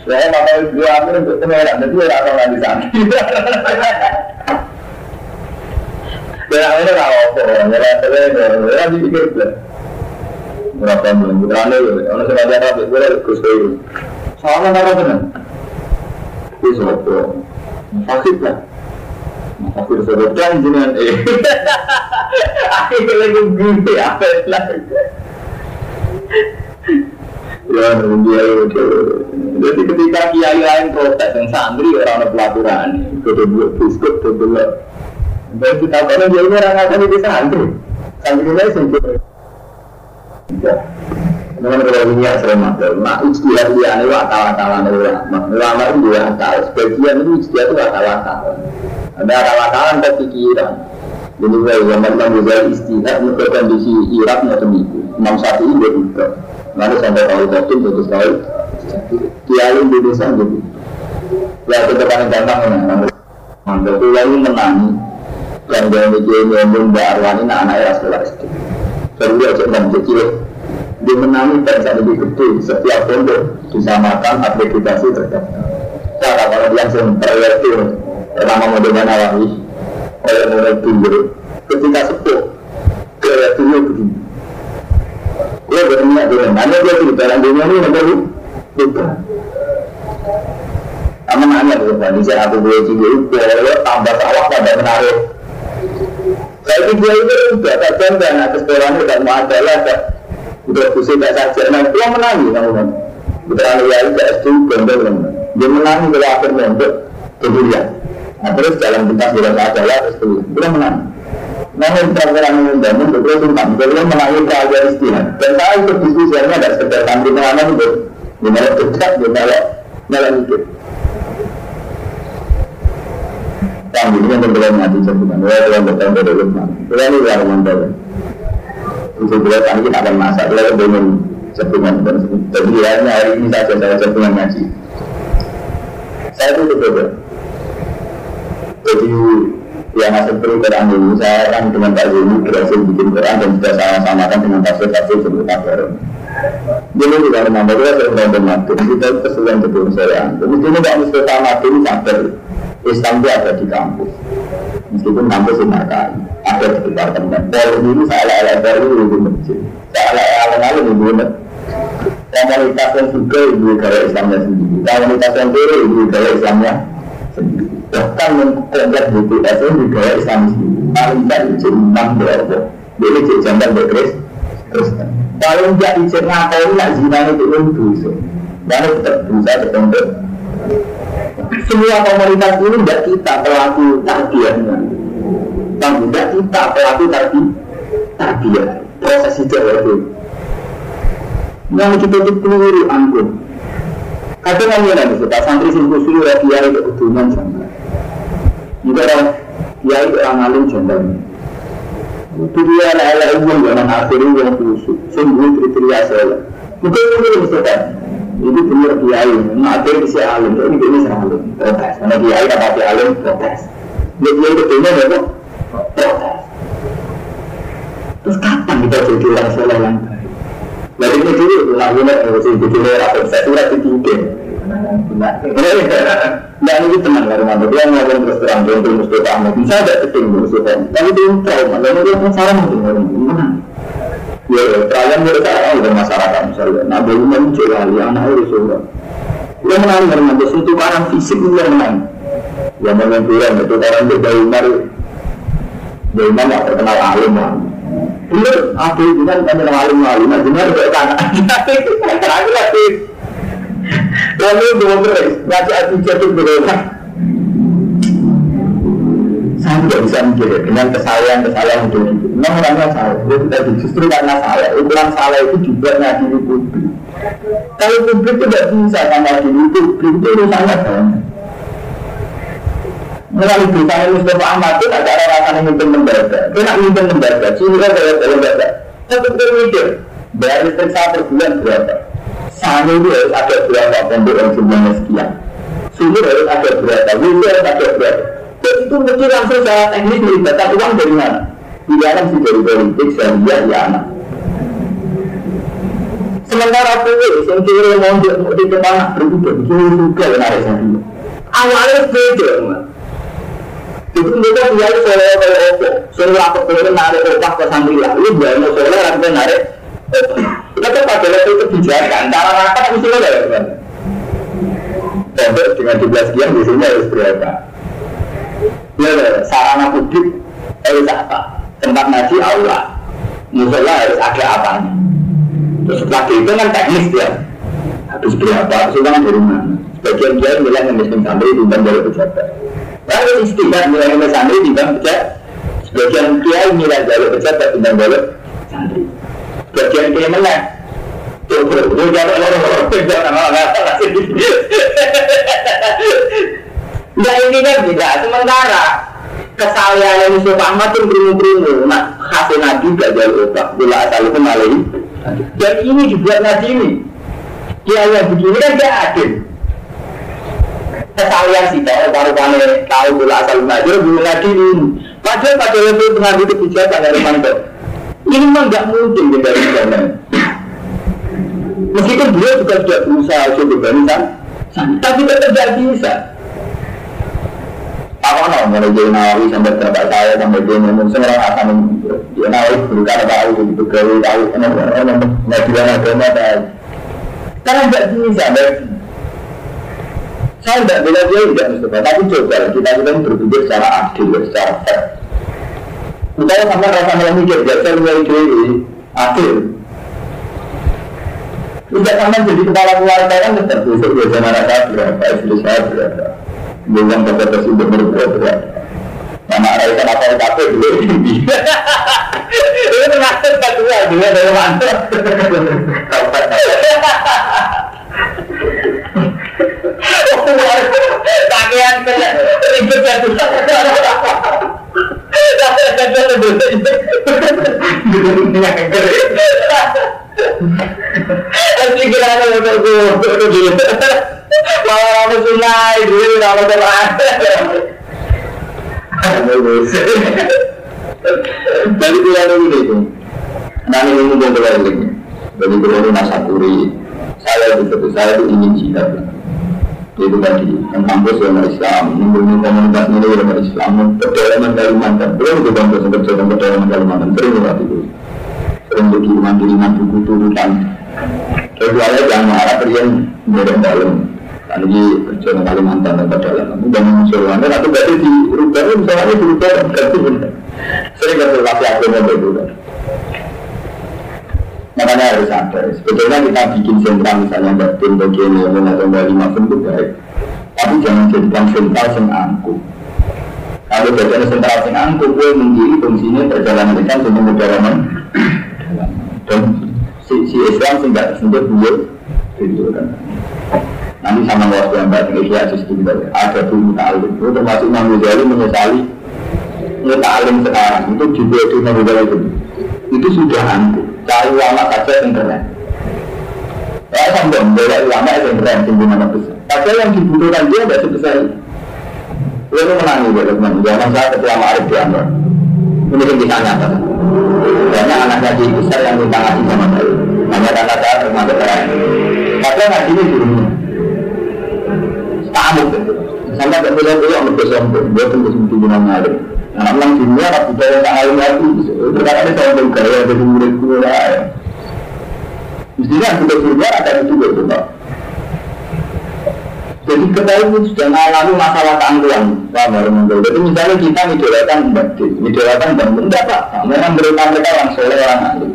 Saya maka dua ambil untuk kemerah, dan dia nggak pernah di santri. Dan akhirnya nggak apa, apa, nggak dipikir lah. Berapa bulan putrane ya, orang gue lagi sopo dan jenengan eh. Akhirnya lagi gini apa lah. Ya, dia itu. Jadi ketika kiai lain protes yang santri orang pelaturan, kedua buat biskut, kedua dan kita tahu dia ini orang akan itu santri. Santri ini sendiri. Memang kalau ini yang sering maksud, mak ijtihad dia ini akal-akalan ulama. Ulama itu juga akal. Sebagian itu ijtihad itu akal-akalan. Ada akal-akalan kepikiran. Jadi saya zaman Imam Ghazali istihad untuk kondisi Irak macam itu. Imam Syafi'i dia juga. Lalu sampai tahu betul terus tahu. Kiai Indonesia gitu. Ya itu paling gampang ya. Mantap. Kiai menangi yang dia mikir nyambung Mbak Arwani nah anaknya sekolah SD baru dia cek dan kecil dia menangi bangsa lebih gede setiap pondok disamakan akreditasi terdaftar cara kalau dia langsung proyektil pertama model Nawawi oleh model tunjuk ketika sepuh proyektilnya begini dia berniat dengan hanya dia cerita dalam dunia ini ada lupa Aman nanya tuh, di saya aku boleh cilik, tambah sawah pada menarik. Tapi dia itu juga tak bangga anak sekolahnya tidak mau ada lah udah kusik tak saja nah dia menangi kamu kan Putra ya itu S2 bangga dia menangi kalau akhir mondok kemudian nah terus jalan pintas tidak ada lah terus dulu dia menangi namun perkara mengundang untuk terus tentang dia menangi pelajar istirahat dan saya ikut diskusinya ada sekedar santri pengalaman itu gimana kerja gimana malah mikir Paham ini yang berbeda mati cerdikan. Ya, yang berbeda dari lukman. Kita ini luar mantel. Itu beliau kami kita akan masak. Beliau dengan cerdikan. Jadi ya, hari ini saja saya cerdikan ngaji. Saya itu berbeda. Jadi yang masuk perlu Quran ini, saya kan dengan Pak Zuni berhasil bikin Quran dan sudah sama samakan dengan tafsir-tafsir sebelum kabar. Dulu juga menambah kita sering nonton mati, kita kesulitan betul saya. Jadi ini Pak Mustafa mati ini sadar Islam itu ada di kampus. Meskipun kampus di Makai ada di departemen. Polri ini salah ala baru itu masjid. Salah ala lalu itu masjid komunitas yang juga ibu gaya Islamnya sendiri. Komunitas yang kiri ibu gaya Islamnya sendiri bahkan mengkomplek BTS itu gaya Islam paling tidak itu enam berapa jadi jadi jamban berkris Terus kalau tidak ijek ngapain nak zina itu pun dosa. Dan tetap berusaha tertentu. Semua komunitas ini tidak kita pelaku tarbiyahnya. Dan tidak kita pelaku tarbiyah. Tarbiyah. Proses itu itu. Yang kita itu keliru anggun. Kadang kan ya Pak santri sing kusuri ya kiai itu keduman sama. Juga orang kiai orang alim jambang. Itu dia ala-ala umum zaman akhir yang kusuk. Sungguh kriteria saya. Mungkin itu yang Ustaz. Itu benar kiai. Nah, akhir bisa alim. Ini ini alim. Protes. Karena kiai dapat alim protes. Dia kiai ya kok protes. Terus kapan kita jadi orang soleh yang baik? Lalu ini dulu, lagunya harus jadi orang itu Nah, ini tenang lah rumah dia ngomong terus terang contoh Mustafa Ahmad bisa ada keting Mustafa tapi dia trauma. Lalu dia pun mungkin orang gimana? Ya kalian mereka udah masyarakat misalnya. Nah bagaimana muncul lagi itu dia menang karena dia sentuh barang fisik dia menang. Yang menentukan itu orang dia dari Umar. Dari Umar nggak terkenal alim lah. Iya, aku dengan kami alim alim, nah kayak tanah. Aku lagi Saya tidak bisa mikir dengan kesalahan kesalahan itu. Memang orangnya salah, itu tadi justru karena salah. Ukuran salah itu juga ngaji di publik. Kalau publik tidak bisa sama di publik itu urusannya banyak. Melalui dosa Mustafa Ahmad itu ada cara rasanya mimpin lembaga. Dia mimpin lembaga, sini kan ada lembaga. Tapi kita mikir, bayar listrik saya per bulan berapa? Sana itu harus ada berapa pondok yang jumlahnya sekian. Sumur harus ada berapa, window harus ada berapa. Dan itu mesti langsung secara teknis melibatkan uang dari mana? Di dalam sih dari politik, saya ya anak. Sementara kue, yang kiri mau di depan berubah, kiri juga ada sana. Awalnya beda, itu mereka biar soleh kalau opo, soleh apa soleh narik opak ke santri lah, lu mau soleh rakyat narik kita pada level kebijakan, cara rapat ada ya kan? Pondok dengan jumlah sekian biasanya harus berapa? Ya, sarana publik harus apa? Tempat ngaji aula, musola harus ada apa? Terus setelah itu kan teknis ya, habis berapa? Sudah dari mana? Sebagian dia bilang yang miskin santri dari pejabat. Lalu istiqat nilai nilai santri timbang pejabat. Sebagian kiai nilai jalur pejabat timbang jalur santri. Bagian dia menang. Nah ini kan tidak sementara kesalahan Yusuf Ahmad itu berimu-berimu Nah hasil nabi gak jauh otak Bila asal itu malai Dan ini dibuat nabi ini. Dia yang begini kan dia adil. Kesalahan sih kalau baru tahu bila asal nabi Belum nabi ini. Padahal pada level pengambil kebijakan dari mandat ini memang nggak mungkin kita sana. Meskipun beliau juga sudah berusaha coba barisan, tapi tetap tidak bisa. Apa no, mulai jadi nawawi sampai bapak saya sampai dia ngomong seorang akan dia nawawi berkar tahu gitu gawe tahu nggak bilang agama tahu. Karena tidak bisa, saya tidak bilang dia tidak Mustafa, tapi coba kita kita berpikir secara adil, secara fair. Misalnya sampai rasa malah mikir, biasa mulai dewi, akhir. Tidak sampai jadi kepala keluarga kan tetap besok biasa rasa berapa, istri saya berapa. Bukan untuk berbuat berapa. Nama Raisa apa yang capek dulu ini. Itu termasuk kedua juga dari mantap. Pakaian ribet ya Asli kira ada motor gue, malah kamu sunai, gue nggak mau telat. Jadi ini tuh, nanti ini. Jadi kira nasakuri, saya itu saya itu ingin cinta itu tadi yang kampus yang Islam. Mempunyai komunitas ini yang Islam. Pedalaman Kalimantan belum itu kampus yang kerja pedalaman Kalimantan. Sering lewat itu sering berkiriman kiriman buku turutan. Kecuali yang arah kalian dari dalam. Ini kerja di Kalimantan dan pedalaman dan mengusulkan atau berarti di rubah misalnya di rubah ganti. Sering kasih kasih agama itu makanya harus sadar. Sebetulnya kita bikin sentra misalnya Mbak Tim, bagian yang atau Mbak Lima itu baik. Tapi jangan jadikan sentral yang angkuh. Kalau bagian sentral yang angkuh, gue menjadi fungsinya perjalanan dengan untuk perjalanan dan si, si Islam nggak sebut beliau itu kan. Nanti sama waktu yang batin Ihya sistem ada bumi ta'alim itu termasuk Imam Ghazali menyesali ta'alim sekarang itu juga itu Imam Ghazali itu itu sudah angkuh cari ulama saja yang keren ya sampai membela ulama yang keren mana besar saja yang dibutuhkan dia tidak sebesar itu Lalu menangi ya teman Jangan saya ketua Ma'arif di Amr Ini yang bisa nyata Banyak anak di besar yang minta ngasih sama saya Hanya karena saya termasuk keren Tapi ngaji ini gurunya Tamu Sampai ke beliau-beliau Mereka sombong Dia seperti guna Ma'arif Anak bilang dunia tak budaya tak alim lagi. Itu kan ada saya gaya dari murid gue lah. Mestinya dunia ada itu betul pak. Jadi kita ini sudah mengalami masalah keangkuhan, Pak Baru Jadi misalnya kita idolakan bakti, idolakan bangun, enggak Pak. Memang mereka mereka orang soleh, orang ahli.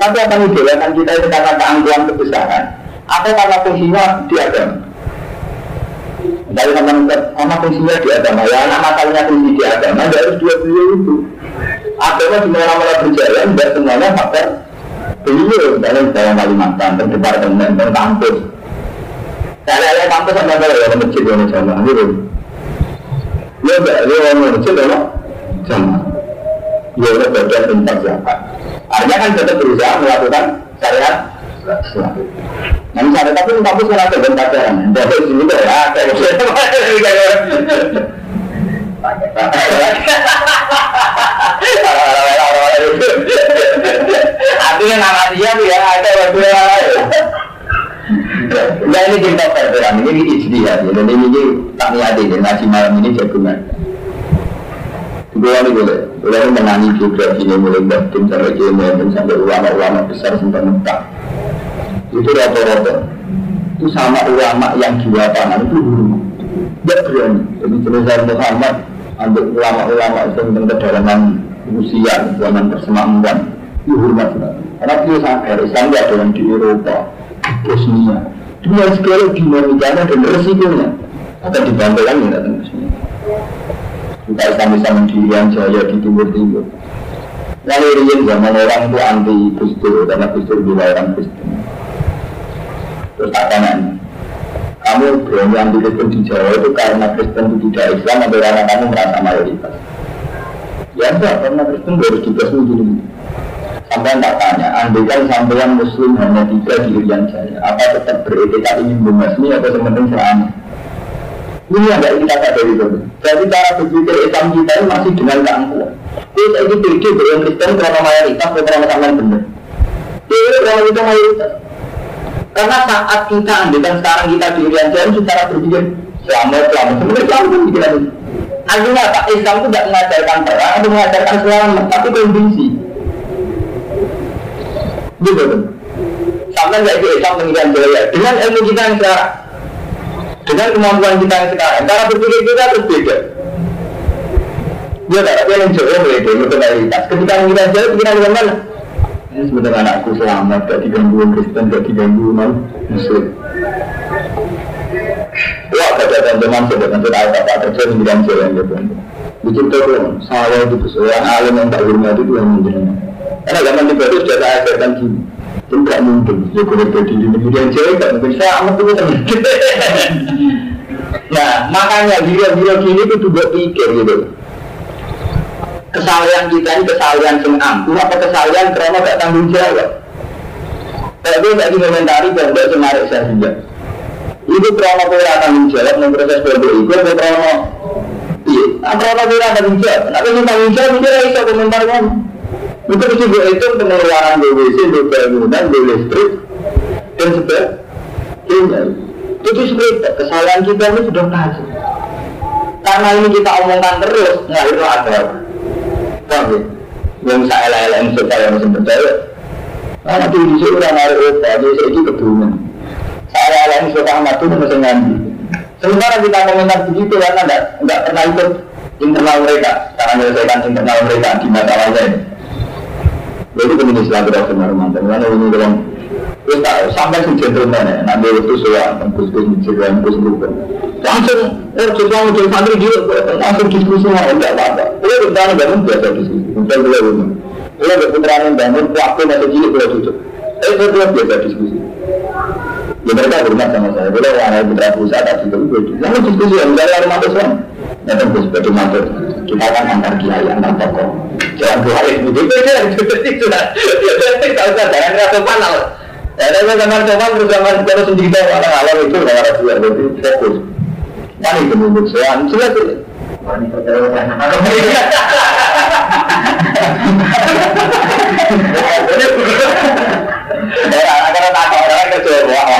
Tapi akan idolakan kita itu karena keangkuhan kebesaran, atau karena fungsinya di agama. Dari sama fungsinya di agama, ya anak masalahnya fungsi di agama, tidak harus dua beliau itu. Agama di mana-mana berjalan, tidak semuanya faktor beliau. Misalnya dalam Kalimantan, dan departemen, dan kampus. Saya ada kampus sama kalau ya masjid yang sama, gitu. Ya dia orang masjid ya sama. Ya udah bagian tentang zakat. Artinya kan tetap berusaha melakukan syariat Nah misalnya tapi kampus kan ada dari sini tuh ya ada. Artinya nama dia ya ada berdua. Nah ini kita perbedaan ini ijtihad ya, dan ini tak niati ya, ngaji malam ini jagungan. Dua ini boleh, boleh menangi biografi ini mulai batin sampai kiai sampai ulama-ulama besar sampai mentah itu rata-rata. Itu sama ulama yang jiwa tangan itu guru. Tidak berani. Jadi jenis Muhammad untuk ulama-ulama itu tentang kedalaman usia zaman persemakmuran itu hormat karena dia sadar Islam ada yang di Eropa Bosnia. Dunia segala dinamikanya dan resikonya. Akan dibantu lagi datang ke sini Islam bisa mendirian jaya di timur timur yang ingin zaman orang itu anti Gustur karena Gustur bila orang Kristen Terus tak tanya kamu berani ambil Kristen di Jawa itu karena Kristen itu tidak Islam atau karena kamu merasa mayoritas? Ya enggak, karena Kristen harus dibasmi dulu. Sampai tak tanya, andai kan sampean Muslim hanya tiga di Irian Jaya, apa tetap beretika ingin membasmi atau sementing selama? Ini yang tidak kita sadari itu. Jadi cara berpikir Islam kita ini masih dengan keangkuhan. Jadi saya ini pikir bahwa Kristen karena mayoritas karena sampean benar. Ini kalau kita mayoritas. Karena saat kita ambilkan sekarang kita di Irian secara berpikir selamat selamat sebenarnya selamat pikiran itu. Artinya apa? Islam itu tidak mengajarkan perang atau mengajarkan selamat, tapi kondisi. Gitu? Sampai nggak Islam mengiran jaya dengan ilmu kita yang sekarang, dengan kemampuan kita yang sekarang, cara berpikir kita harus beda. Tak ada yang jauh mulai dari Ketika mengiran jaya, pikiran mana? Ini sebenarnya anakku selamat, gak diganggu Kristen, gak diganggu non Muslim. Wah, kata teman-teman, sudah tentu tahu kerja di bidang jalan gitu. Bikin tuh, saya itu seorang alim yang tak hormat itu yang menjadi. Karena zaman di itu sudah saya ajarkan gini. Itu gak mungkin, ya kalau jadi di bidang jalan gak mungkin. Saya amat tuh teman. Nah, makanya biro-biro gini itu juga pikir gitu. Kesalahan kita ini kesalahan yang ampuh apa kesalahan karena gak tanggung jawab? Tapi saya komentari bahwa semarik saya juga. Itu karena kita tanggung jawab memproses bodoh itu atau karena iya nah, karena kita tanggung jawab. Tapi kita tanggung jawab itu bisa komentar kan itu juga itu pengeluaran BWC untuk bangunan listrik dan sebagainya itu sebenarnya kesalahan kita ini sudah tajam karena ini kita omongkan terus nggak itu ada Paham ya? Yang saya lain-lain saya masih percaya. Karena di sini orang narik otak, jadi itu kebunan. Saya suka amat itu masih ngambil. Sementara kita komentar begitu karena enggak pernah ikut internal mereka, karena menyelesaikan internal mereka di masalahnya ini. Jadi kemudian silaturahmi mantan. Mana ini dalam tak sampai si gentleman ya, nanti itu soal tembus ke Instagram, tembus ke langsung oh coba muncul santri dia langsung diskusi lah enggak apa-apa. Kalau kita bangun biasa diskusi, bukan beliau ini. Kalau berputaraan bangun, waktu masih cilik beliau tutup. Eh saya biasa diskusi. Ya mereka hormat sama saya. Beliau yang ada putra pusat tadi itu. Lalu diskusi yang dari rumah Islam. Ya tentu sebagai mantu. Kita kan antar kiai, antar tokoh. Jangan kiai begitu aja. Itu lah. Ya tidak usah jangan rasa panal. Ya, tapi zaman zaman terus zaman terus sendiri orang alam itu nggak ada juga. Jadi fokus. Kan itu menurut saya. Jelas itu. Wanita terus Ya, akan tak orang kerja orang.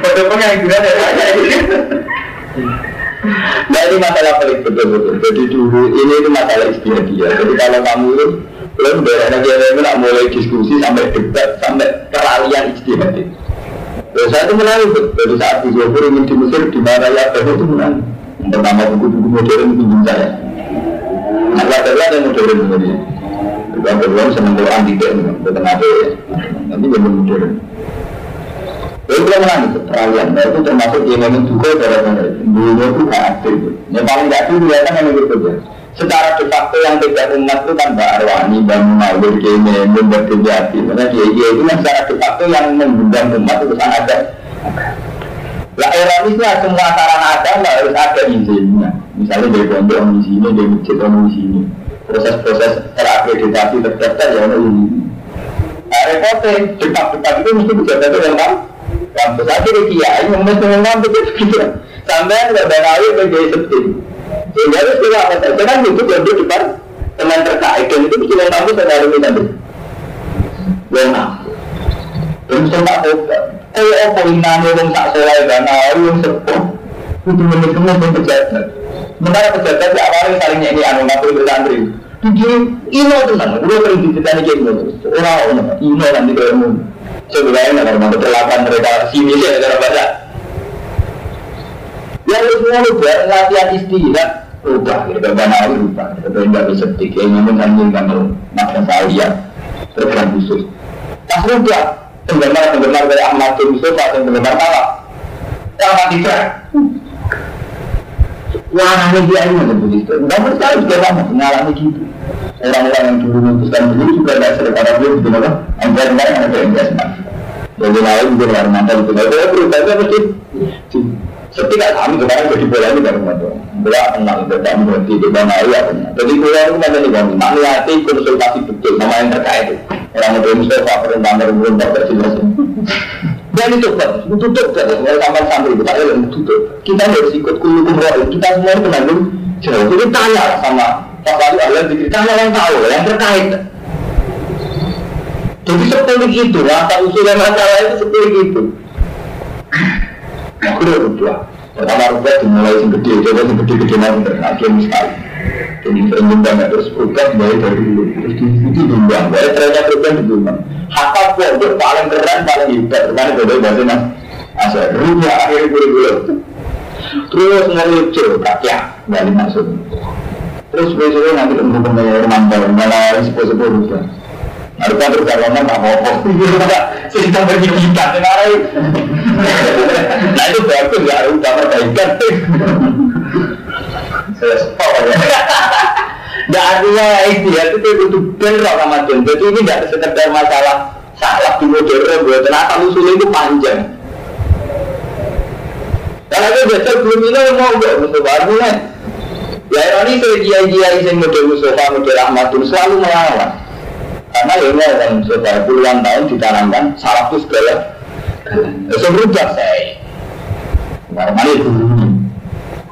Betul yang juga ya. Nah ini masalah paling betul-betul. Jadi dulu ini itu masalah istiadia. Jadi kalau kamu itu belum daerah negara ini mulai diskusi sampai debat sampai keralian istiadia. Terus saya itu menangis dari saat di Johor ingin di Mesir di mana ya itu menangis. Pertama buku-buku modern pinjam saya. Nah, yang modern sebenarnya. Juga beruang senang Quran tidak, bukan ada ya. Nanti jadi modern. Itu menang itu, peralihan. Nah itu termasuk yang memang juga gara-gara Dulu itu gak aktif. Yang paling gak aktif kan yang gitu ya. Secara de facto yang tidak umat itu kan Mbak Arwani, Mbak Munawir, Kene, Mbak Kejati. Maksudnya dia, itu kan secara de facto yang mengundang umat itu sangat ada. Lah ironisnya semua sarana agama harus ada izinnya. Misalnya dari pondok di sini, dari masjid di sini proses-proses terakreditasi terdaftar ya ono ini. Nah, repotnya depak-depak itu mesti itu yang kan kampus aja di kiai mesti memang begitu gitu. Sampai kali menjadi seperti sehingga harus kita apa saja kan itu jadi depan teman terkait dan itu yang kampus ada hari ini yang terus tak obat kayak apa ini yang tak selai dan yang sepuh. Itu menurut semua pejabat. Sementara pejabat di awalnya saling nyanyi anu ngaku itu santri. Tujuh ino tenang, gue sering diceritani kayak gitu. Orang orang ino nanti kayak. Sebenarnya mereka sini sih ada baca. Ya lu semua lu latihan istirahat rubah, rubah, bisa ini mengambil kamu makan saya khusus. Pas rubah, penggemar penggemar dari Ahmad bin dan tidak Warnanya dia ini begitu. Juga mengalami gitu. Orang-orang yang dulu memutuskan dulu juga tidak sering karena dia begitu apa? Enggak yang ada investment. Jadi lain juga luar mantan itu. Kalau berubahnya mesti Setiap kami kemarin jadi bola ini baru mau bola kenal tidak berhenti di mana ya Jadi bola itu kan ini bang, maknanya konsultasi betul sama yang terkait. Orang itu Mustafa perintah tak jelas. Dan itu kan, tutup kan, kalau sampai sampai itu tak yang tutup. Kita harus ikut kulu kumroh, kita semua itu menanggung jauh. Jadi tanya sama Pak Wali Allah, tanya yang tahu, yang terkait. Jadi seperti itu, rasa usul masalah itu seperti itu. Aku udah berdoa. Pertama rubah dimulai yang gede, coba yang gede-gede nanti, akhir sekali. Jadi saya nyumbang terus program dari dari dulu, terus di itu nyumbang, dari trennya program dinyumbang. Hatta pondok paling keren, paling hebat, karena beda bahasa mas. Asal rumah akhir gula-gula. Terus ngelucu, kakek, balik masuk. Terus besoknya nanti untuk pembayar mantau, malah sepuh-sepuh rubah. Harusnya perjalanan tak apa-apa. Cerita berkita, sekarang. Nah itu bagus ya, udah perbaikan. Nah artinya istilah itu itu benar Ramadan. Jadi ini tidak sekedar masalah salah di modern, buat ternyata usulnya itu panjang. Karena itu biasa belum ini mau nggak Mustafa artinya. Ya ini saya kiai-kiai yang model Mustafa, model Ahmadun selalu melawan. Karena ya ini orang Mustafa puluhan tahun ditanamkan salah itu segala. Saya berubah saya. Mana itu?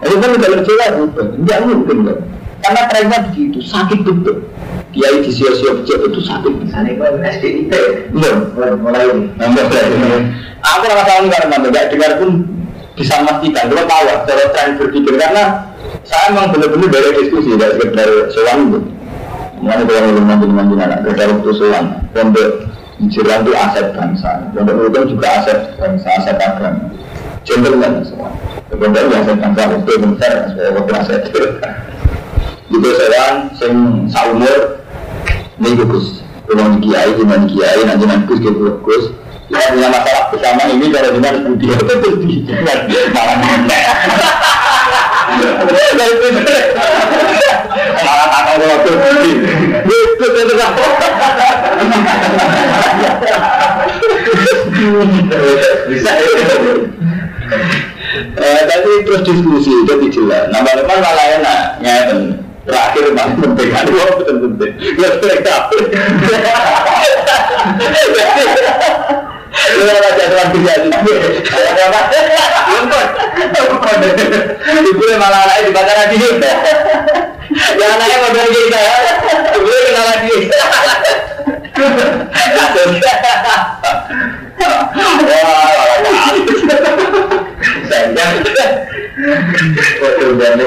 Itu kan kalau Jawa berubah, tidak mungkin kan. Karena trennya begitu, sakit betul. Kiai di sio-sio itu sakit. Misalnya kalau SDIT, belum mulai mulai. Aku rasa karena tidak dengar pun bisa memastikan. Kalau tahu cara tren berpikir karena saya memang benar-benar dari diskusi dari sekedar soal itu. Mana kalau belum nanti nanti anak dari waktu soal pondok itu aset bangsa, pondok itu juga aset bangsa, aset agama. Gentleman semua. Pondok yang aset bangsa itu besar, semua aset. Itu seorang sing saumur Ini Gus, tolong kiai, gimana kiai, nanti nanti Gus, Gus, Gus. Kita punya masalah bersama ini kalau dengan budi itu terus di malah Itu itu. Eh, tapi terus diskusi jadi jelas. Nama teman malah enak, ngeten. Terakhir paling penting, aduh betul penting. Nggak mereka. Lu raja biasa. Ibu malah anaknya dibaca lagi. Ya anaknya mau dari kita. Ibu kenal lagi.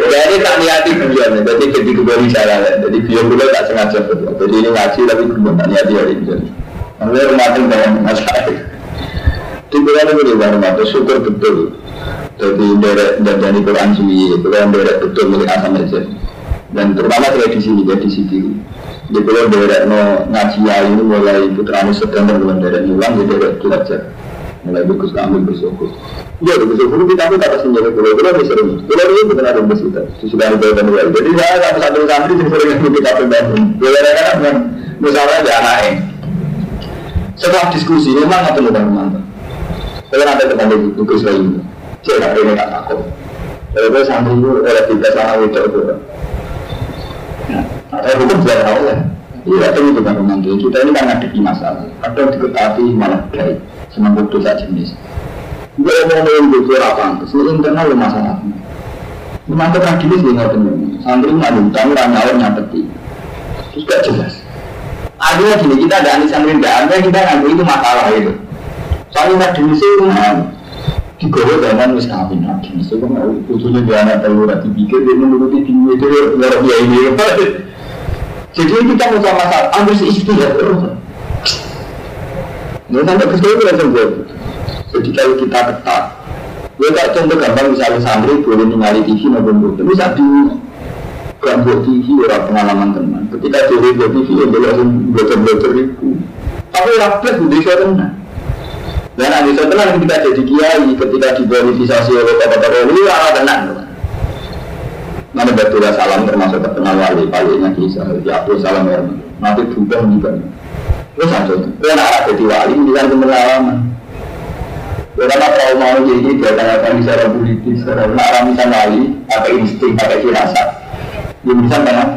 Jadi tak niati kemudian, jadi jadi kembali salah. Jadi dia dulu tak sengaja betul. Jadi ini ngaji tapi kemudian tak niati hari ini. Lalu rumah dengan masalah. Di bulan ini baru mati syukur betul. Jadi derek dan dari Quran suwi, Quran derek betul milik asam aja. Dan terutama ini jadi sini. Di bulan derek no ngaji ini mulai putranya sedang dan bulan derek mulang, jadi derek belajar mulai bagus kami bersyukur. Ya, bersyukur kita pun kata senjata pulau pulau bisa sering. Pulau ini benar ada bersyukur. Sudah ada jawaban dua. Jadi saya satu satu santri yang sering ikut kita bangun. Boleh kan? Misalnya ada anaknya. Setelah diskusi memang lu bang mantap. Kalau ada teman di tugas lain, saya nggak pengen tak takut. Kalau gue santri itu oleh tiga sama itu itu. Nah, hukum biar tahu lah. Iya, itu bukan romantis. Kita ini kan ada di masalah. Kadang diketahui malah baik senang dosa jenis. Gue mau ngomong gue apa ini internal masalah. Memantau tradisi dia nggak benar. Santri ngadu tahu orang nyapeti. Terus gak jelas. Artinya gini, kita ada anis santri nggak ada, kita ngadu itu masalah itu. Soalnya tradisi itu ngadu. Di gowo zaman wis kawin lagi. So kan ujungnya dia anak tahu rati pikir dia menuruti tinggi itu luar biasa ini. Jadi kita mau sama masalah, ambil istri ya. Ini sampai ke situ langsung gue. Jadi kalau kita ketat, gue tak contoh gampang misalnya santri boleh ningali TV maupun buku, bisa di gak buat TV orang pengalaman teman. Ketika jadi buat TV ya boleh langsung belajar-belajar itu. Tapi rapat saya tenang. Dan nanti saya tenang ketika jadi kiai, ketika dipolitisasi oleh kota-kota ini, arah tenang. Mana betul salam termasuk terkenal wali, palingnya kisah, ya salam ya. Nanti juga juga. Terus langsung, gue nak jadi wali, bilang pengalaman. Karena kalau mau jadi dia tanyakan secara politis, secara bisa wali, pakai insting, pakai firasat. Dia bisa kan?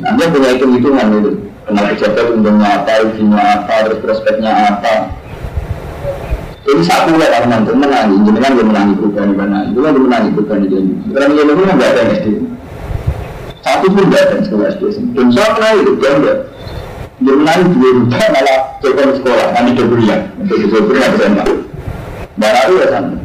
Nanti punya hitung hitungan itu. Kenal pejabat untungnya apa, ujinya apa, terus prospeknya apa. Jadi satu lah kalau nanti menangi, jenengan dia menangi perubahan di mana, itu kan dia menangi perubahan di mana. Sekarang dia memang nggak ada SD. Satu pun nggak ada sekolah SD. Dan saya kenal itu, dia. Dia menang dua juta malah coba sekolah, nanti dia kuliah. Untuk bisa kuliah SMA. Baru ya sama.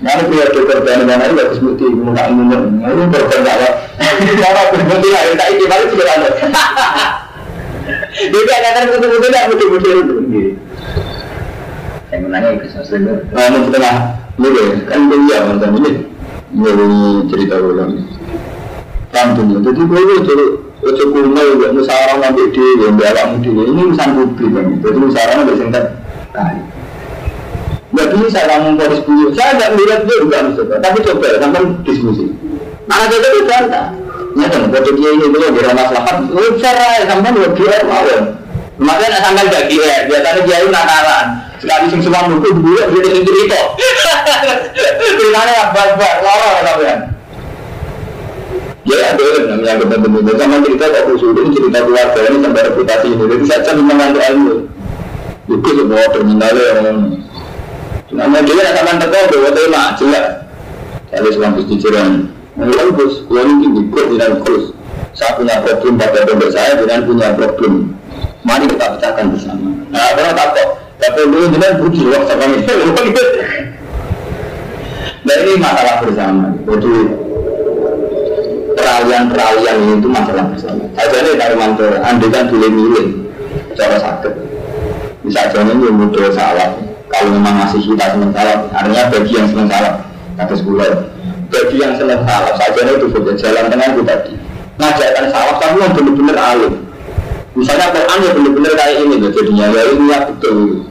Nanti kuliah dokter dan mana itu harus bukti muka umum. Ini berkorban apa? Kalau berbukti lah, tak ini baru sudah ada. Jadi akan betul-betul tidak betul-betul itu. Yang menangnya itu sesuatu. Nah, setelah ini kan kuliah mantan ini. Ini cerita ulang. Kampungnya, jadi gue jadi Ojo kuno ya musyawarah nanti di yang awakmu dhewe ini urusan publik kan. Jadi musyawarah nanti sing terkait. Nggak bisa kamu polis. Saya nggak melihat juga misalnya. Tapi coba sampai diskusi. Nah, ada itu bantah. Ya dia ini dulu di. Lu cara sampai dua dia mau. Makanya sampai gak dia, biasanya dia itu nakalan. Sekali sing semua buku dulu dia sing cerita. Ceritanya apa-apa, lorong sampean. Ya ada namanya benar-benar sama cerita kok khusus cerita keluarga ini sampai reputasi ini. Jadi saya cuma mengantuk ilmu. Itu semua terminalnya yang Namanya dia nak sampai teko bawa tema jelas. Ada seorang bus diciran. Mulai bus, yang ini ikut dengan bus. Saya punya problem pada dompet saya dengan punya problem. Mari kita pecahkan bersama. Nah, karena takut. Tapi dulu dengan budi waktu kami. Nah ini masalah bersama. Jadi peralihan-peralihan itu masalah bersama. Saja nih dari mantor, anda kan boleh milih cara sakit. Bisa jadi ini mudah salah. Kalau memang masih kita senang salah, artinya bagi yang senang salah, kata sekolah. Bagi yang senang salah, saja itu saja jalan tengah itu tadi. Ngajarkan salah, tapi yang benar-benar alim. Misalnya Quran ya benar-benar kayak ini loh jadinya ya ilmiah betul.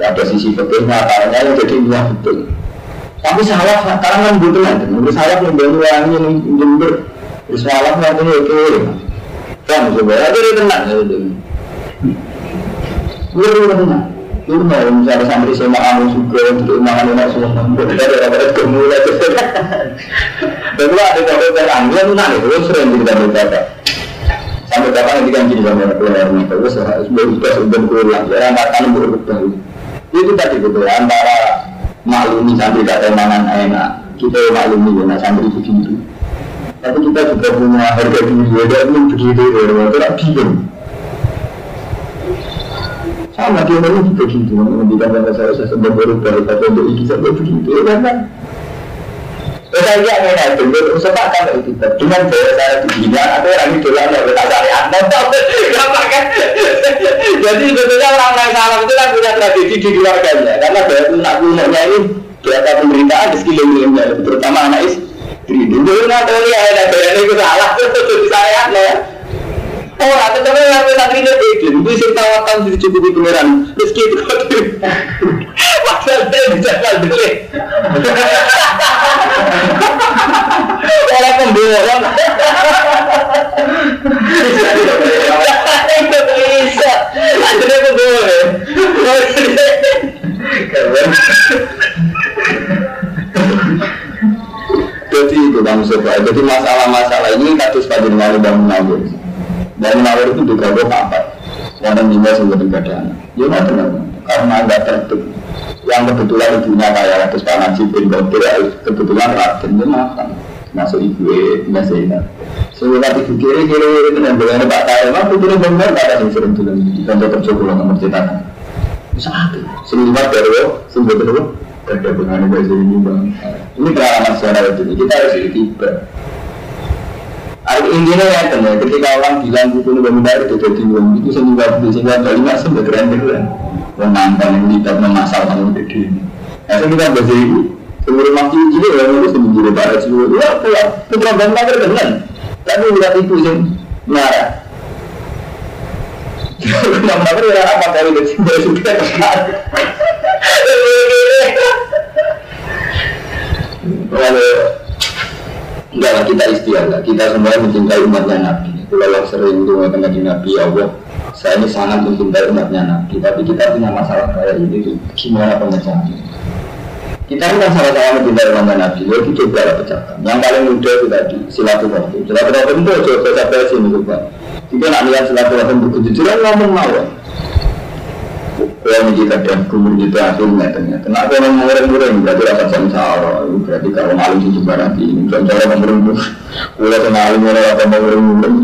Ya, ada sisi fikihnya, caranya yang jadi ilmiah betul. Tapi salah sekarang kan butuh nanti. Menurut saya orang ini jember. Terus salah nanti itu. Kan sebenarnya itu tenang ya itu. Lu tenang. Lu mau misalnya santri sama kamu juga untuk makan enak semua. Dari orang-orang itu. Lu ada kalau terang, dia tenang itu sering kita berkata sampai kapan nanti kan gini sama keluar nih terus baru sudah sudah pulang ya makan berubah itu tadi betul antara maklumi santri kata mangan enak kita maklumi ya santri begitu tapi kita juga punya harga diri ya dan begitu ya itu tak bingung sama dia ini begitu menghentikan kata saya saya sebab berubah tapi untuk ini sampai begitu. Ya kan saya lihat ini nanti, itu sepakat itu dengan bahasa saya begini, atau orang itu lah yang kita cari gampang kan? Jadi sebetulnya orang-orang salam itu kan punya tradisi di keluarganya, karena bahasa nak punyanya ini bahasa pemerintahan di sekelilingnya, terutama anak istri. Dulu nanti lihat ada bahasa itu salah, itu saya ya. Tapi yang itu sih tawakan dicukupi pangeran. Itu. Oleh pembohong. Itu bisa. Jadi itu kamu sebab. Jadi masalah-masalah ini pada malu dan menabur. Dan menabur itu gue papat. Yang juga sudah tidak ada anak. Ya nggak karena nggak tertutup yang kebetulan ibunya kayak terus Pak Najib bin Bakir kebetulan Raden itu makan. Masuk ibu Mbak Zainab Sehingga ibu kiri kiri itu yang bilang Pak Kaya. Mah putri benar kata yang sering di kantor kerja pulang nomor cetakan saat itu selibat dari sumber kedua ada dengan bahasa ini bang ini pengalaman secara itu kita harus tiba intinya ya kan ya, ketika orang bilang buku ini benar itu jadi uang. Itu sehingga sehingga masuk ke keren keren menantang yang tidak memasal kamu gede nah saya kita bahasa ini seluruh masjid ini ya itu di barat seluruh. Ya pulang putra bangsa terkenal tapi udah itu yang marah. Nama ya apa dari kecil sudah Enggak lah kita istiadah, kita semua mencintai umatnya Nabi. Kalau yang sering dengan Nabi ya Allah, saya ini sangat mencintai umatnya Nabi. Tapi kita punya masalah kayak ini, gimana pemecahannya? Kita ini kan sama-sama mencintai umatnya Nabi, ya kita coba lah pecahkan. Yang paling mudah itu tadi silaturahmi. Silaturahmi itu coba sampai sini coba. Jika nak lihat silaturahmi kejujuran ngomong mawar. Kalau ini kadang kumur itu akhirnya ternyata. Kenapa orang murid-murid berarti rasa samsara. Berarti kalau malam itu berarti ini. Contohnya murid Kalau alim orang apa murid-murid.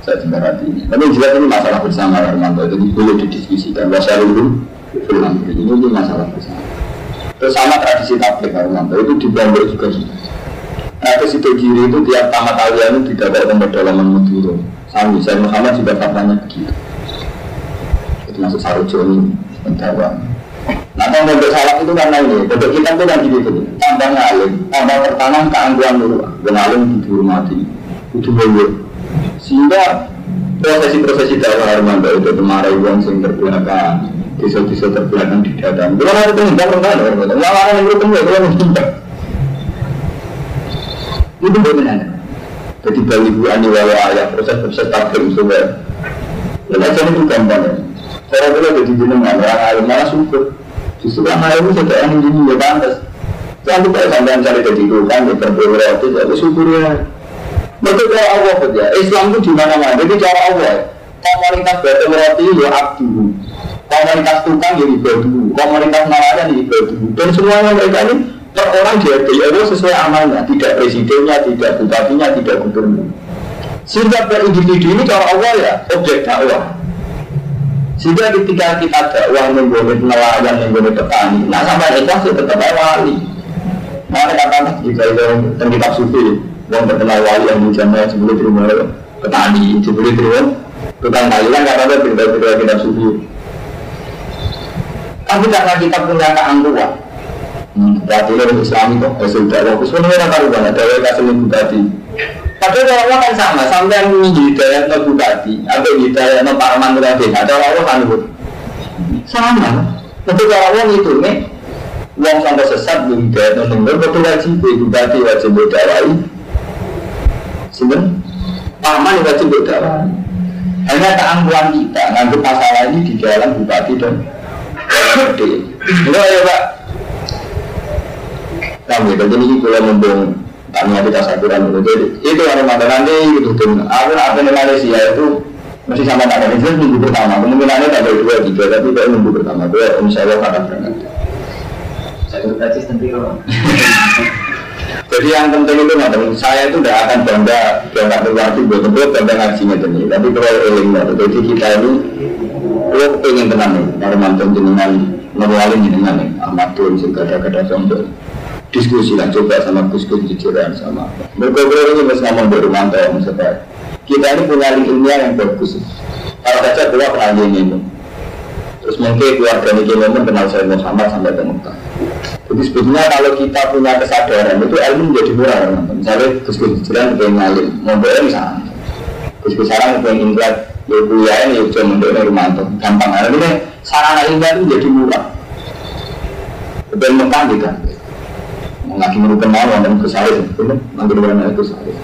Saya berarti ini. Tapi jelas ini masalah bersama Armando. Jadi boleh didiskusikan. Bahasa dulu. Ini ini masalah bersama. Terus sama tradisi tablik Armando itu di juga Nah, terus itu kiri itu tiap tamat kalian itu tidak ada dalam Madura. Sami, saya Muhammad juga katanya begitu termasuk sarujo ini pendakwaan. Nah, kalau bentuk salaf itu karena ini, bentuk kita itu kan gitu, tambah ngalim, tambah tertanam keangguan dulu, dan alim dihormati, itu boleh. Sehingga prosesi-prosesi dakwah Armando itu kemarin uang sing terbelakang, desa-desa terbelakang di dalam. Kalau ada itu tidak pernah ada, malah yang itu temu kalau menghindar. Itu bagaimana? Jadi bagi bu ani wawa ayah proses-proses takdir semua. Ya, jadi itu gampang. Saya boleh jadi jenengan orang alim malah syukur. Justru orang alim itu sudah yang ini ya pantas. Jangan lupa sampai cari jadi tukang, ya berberotis, ya syukur ya. Betul cara Allah ya. Islam itu di mana-mana. Jadi cara Allah. Komunitas batal roti ya abdu. Komunitas tukang ya ibadu. Komunitas nelayan ya ibadu. Dan semuanya mereka ini per orang dia Allah sesuai amalnya. Tidak presidennya, tidak bupatinya, tidak gubernur. Sehingga per individu ini cara Allah ya objek dakwah. Sehingga ketika kita dakwah menggolek nelayan, menggolek petani, nah sampai ikhlas itu tetap wali. Mana kata jika itu tentang kitab sufi, yang terkenal wali yang dijamah sebelum terima petani, sebelum terima tukang Thailand kata ada cerita kitab sufi. Tapi karena kita punya keangkuhan, hmm, Islam itu hasil dakwah. Sebenarnya kan karuan, dakwah kasih bupati. Padahal kalau Allah kan sama, sampai yang hidayah no bupati, atau hidayah no parman desa, kalau Allah kan sama. Tapi kalau Allah itu nih, uang sampai sesat belum hidayah no benar, betul wajib bupati wajib berdawai. Sebenarnya parman wajib berdawai. Hanya keangkuhan kita nganggap masalah ini di dalam bupati dan gede. Enggak ya pak. Nah, gitu. Jadi kalau membong kami kita sakuran dulu. Jadi itu yang Ramadan nanti gitu tuh aku apa di Malaysia itu masih sama tak ada itu minggu pertama. Kemungkinannya tak ada dua tiga tapi kayak minggu pertama. Gue insya Allah akan berangkat. Satu kacis nanti kalau jadi yang penting itu nggak saya itu tidak akan bangga bangga berarti buat betul bangga ngajinya ini tapi kalau eling jadi kita ini lo pengen tenang nih kalau mantan jenengan ngeluarin jenengan nih Ahmad Tun segala-gala sombong diskusi lah coba sama Gus Gus jujuran sama. Berkobrol ini mas ngomong dari mantau misalnya kita ini punya ilmiah yang bagus. Kalau saja keluar pernah ini terus mungkin keluarga ini memang kenal saya Muhammad sampai ke Mekah. Jadi sebetulnya kalau kita punya kesadaran itu ilmu menjadi murah teman misalnya Gus Gus jujuran pengen ngalim mau misalnya Gus Gus sarang pengen ingrat ya kuliah ini ya cuma untuk Rumanto gampang. Karena ini sarana ilmiah itu menjadi murah. Betul Mekah gitu mau kenal wonten Gus Haris, bener, nanti dua Gus Haris.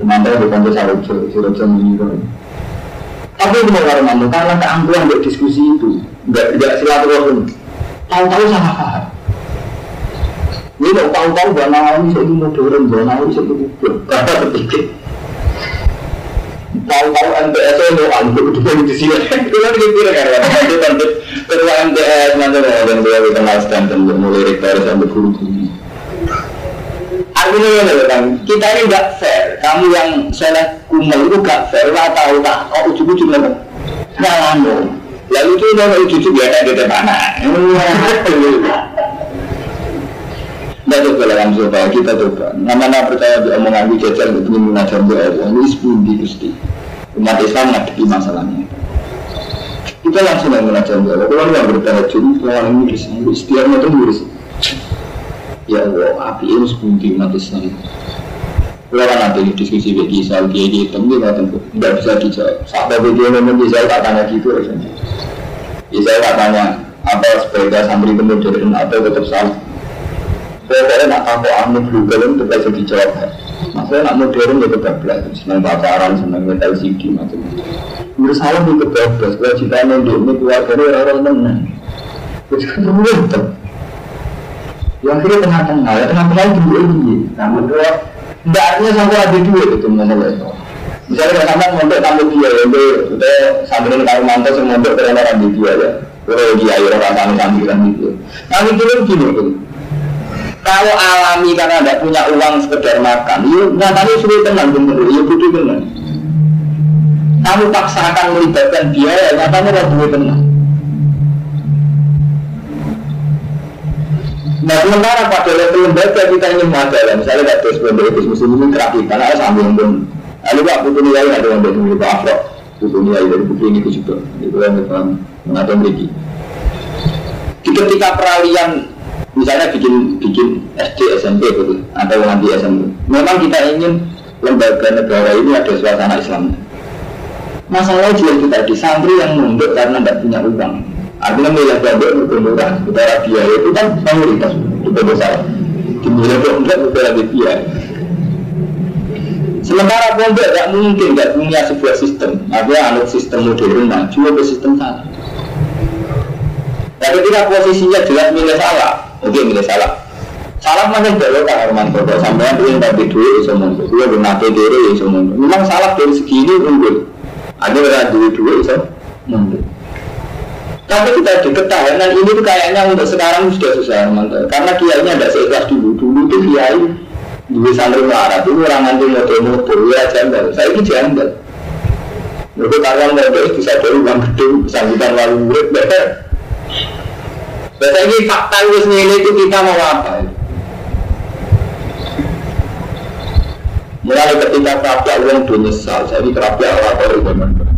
Mantai di kantor Sarojo, ini Tapi itu mau karena kamu karena keangkuhan diskusi itu, nggak nggak silaturahim. Tahu-tahu sama paham. Ini tahu-tahu bahwa nama ini saya mau dorong, bahwa nama ini saya mau kubur. Kata berpikir. Tahu-tahu MTS saya mau ambil kedua di sini. Itu kan dikira kan, itu kan ketua MTS nanti mau dan dia kenal stand dan mulai rektor sampai guru tinggi. Artinya ini kan, kita ini nggak fair. Kamu yang sholat kumal itu gak fair. Lah tahu tak? Oh ujung-ujung apa? Nyalano. Lalu itu kalau ujung-ujung biasa di mana? Nah coba kamu coba, kita coba. Nama-nama percaya di omongan gue jajal itu mengajar Allah. Ini sepundi gusti. Umat Islam ngadepi masalahnya. Kita langsung yang mengajar doa Allah. Kalau nggak bertahajud, kalau yang nulis, istiarnya itu nulis ya Allah api ini sebuti umat Islam kalau nanti diskusi bagi Isal dia di hitam dia nggak bisa dijawab. Sampai video ngomong Isal tak tanya gitu rasanya Isal tak tanya apa sebagai santri kemudian atau tetap salah Pokoknya nak tahu anu dulu kalian tetap bisa dijawab Maksudnya nak modern ya belajar Senang pacaran, senang metal CD macam-macam Menurut salah itu kebablas Kewajiban yang dia ini keluarganya orang-orang menang. Terus kan yang akhirnya tengah-tengah, ya tengah-tengah itu dua ini. Namun dua, tidak artinya sampai ada dua itu mengenai itu. Misalnya kalau sampai mondok tambah dia, ya itu kita sambil kalau mantau semua mondok karena orang dia ya. Kalau dia ya orang sambil sambilan itu. Nah itu gini tuh. Kalau alami karena tidak punya uang sekedar makan, yuk nyatanya sulit tenang bener, yuk butuh tenang. Kamu paksakan melibatkan biaya, nyatanya tidak butuh tenang. Nah sementara pada level lembaga kita ingin majalah, misalnya tidak terus lembaga muslim ini terakhir karena sambil pun. Lalu pak butuh nilai ada yang dari Pak Afro, butuh nilai dari buku ini juga. Itu yang kita mengatur. Di ketika peralihan misalnya bikin bikin SD SMP gitu atau nanti SMP, memang kita ingin lembaga negara ini ada suasana Islam. Masalah juga kita di santri yang mundur karena tidak punya uang Artinya milih pondok berkemudahan Utara biaya itu kan mayoritas Itu besar Dimilih pondok utara Sementara pondok tidak mungkin tidak punya sebuah sistem. Artinya anut sistem modern maju ke sistem salah. Nah ketika posisinya jelas milih salah Oke milih salah. Salah makin belok kan Arman Kodok? Sampai yang tapi duit bisa mundur Dia bernafas diri bisa mundur Memang salah dari segi ini unggul. Ada orang duit duit bisa mundur tapi kita di ketahanan ini tuh kayaknya untuk sekarang sudah susah teman Karena kiainya tidak seikhlas dulu. Dulu tuh kiai di santri melarat itu orang nanti motor-motor ya jambal. Saya ini jambal. Mereka karyawan motor bisa dari uang gede, sambutan lalu murid better. Biasa ini fakta itu sendiri itu kita mau apa? Mulai ketika kerapia uang itu nyesal, jadi kerapia orang-orang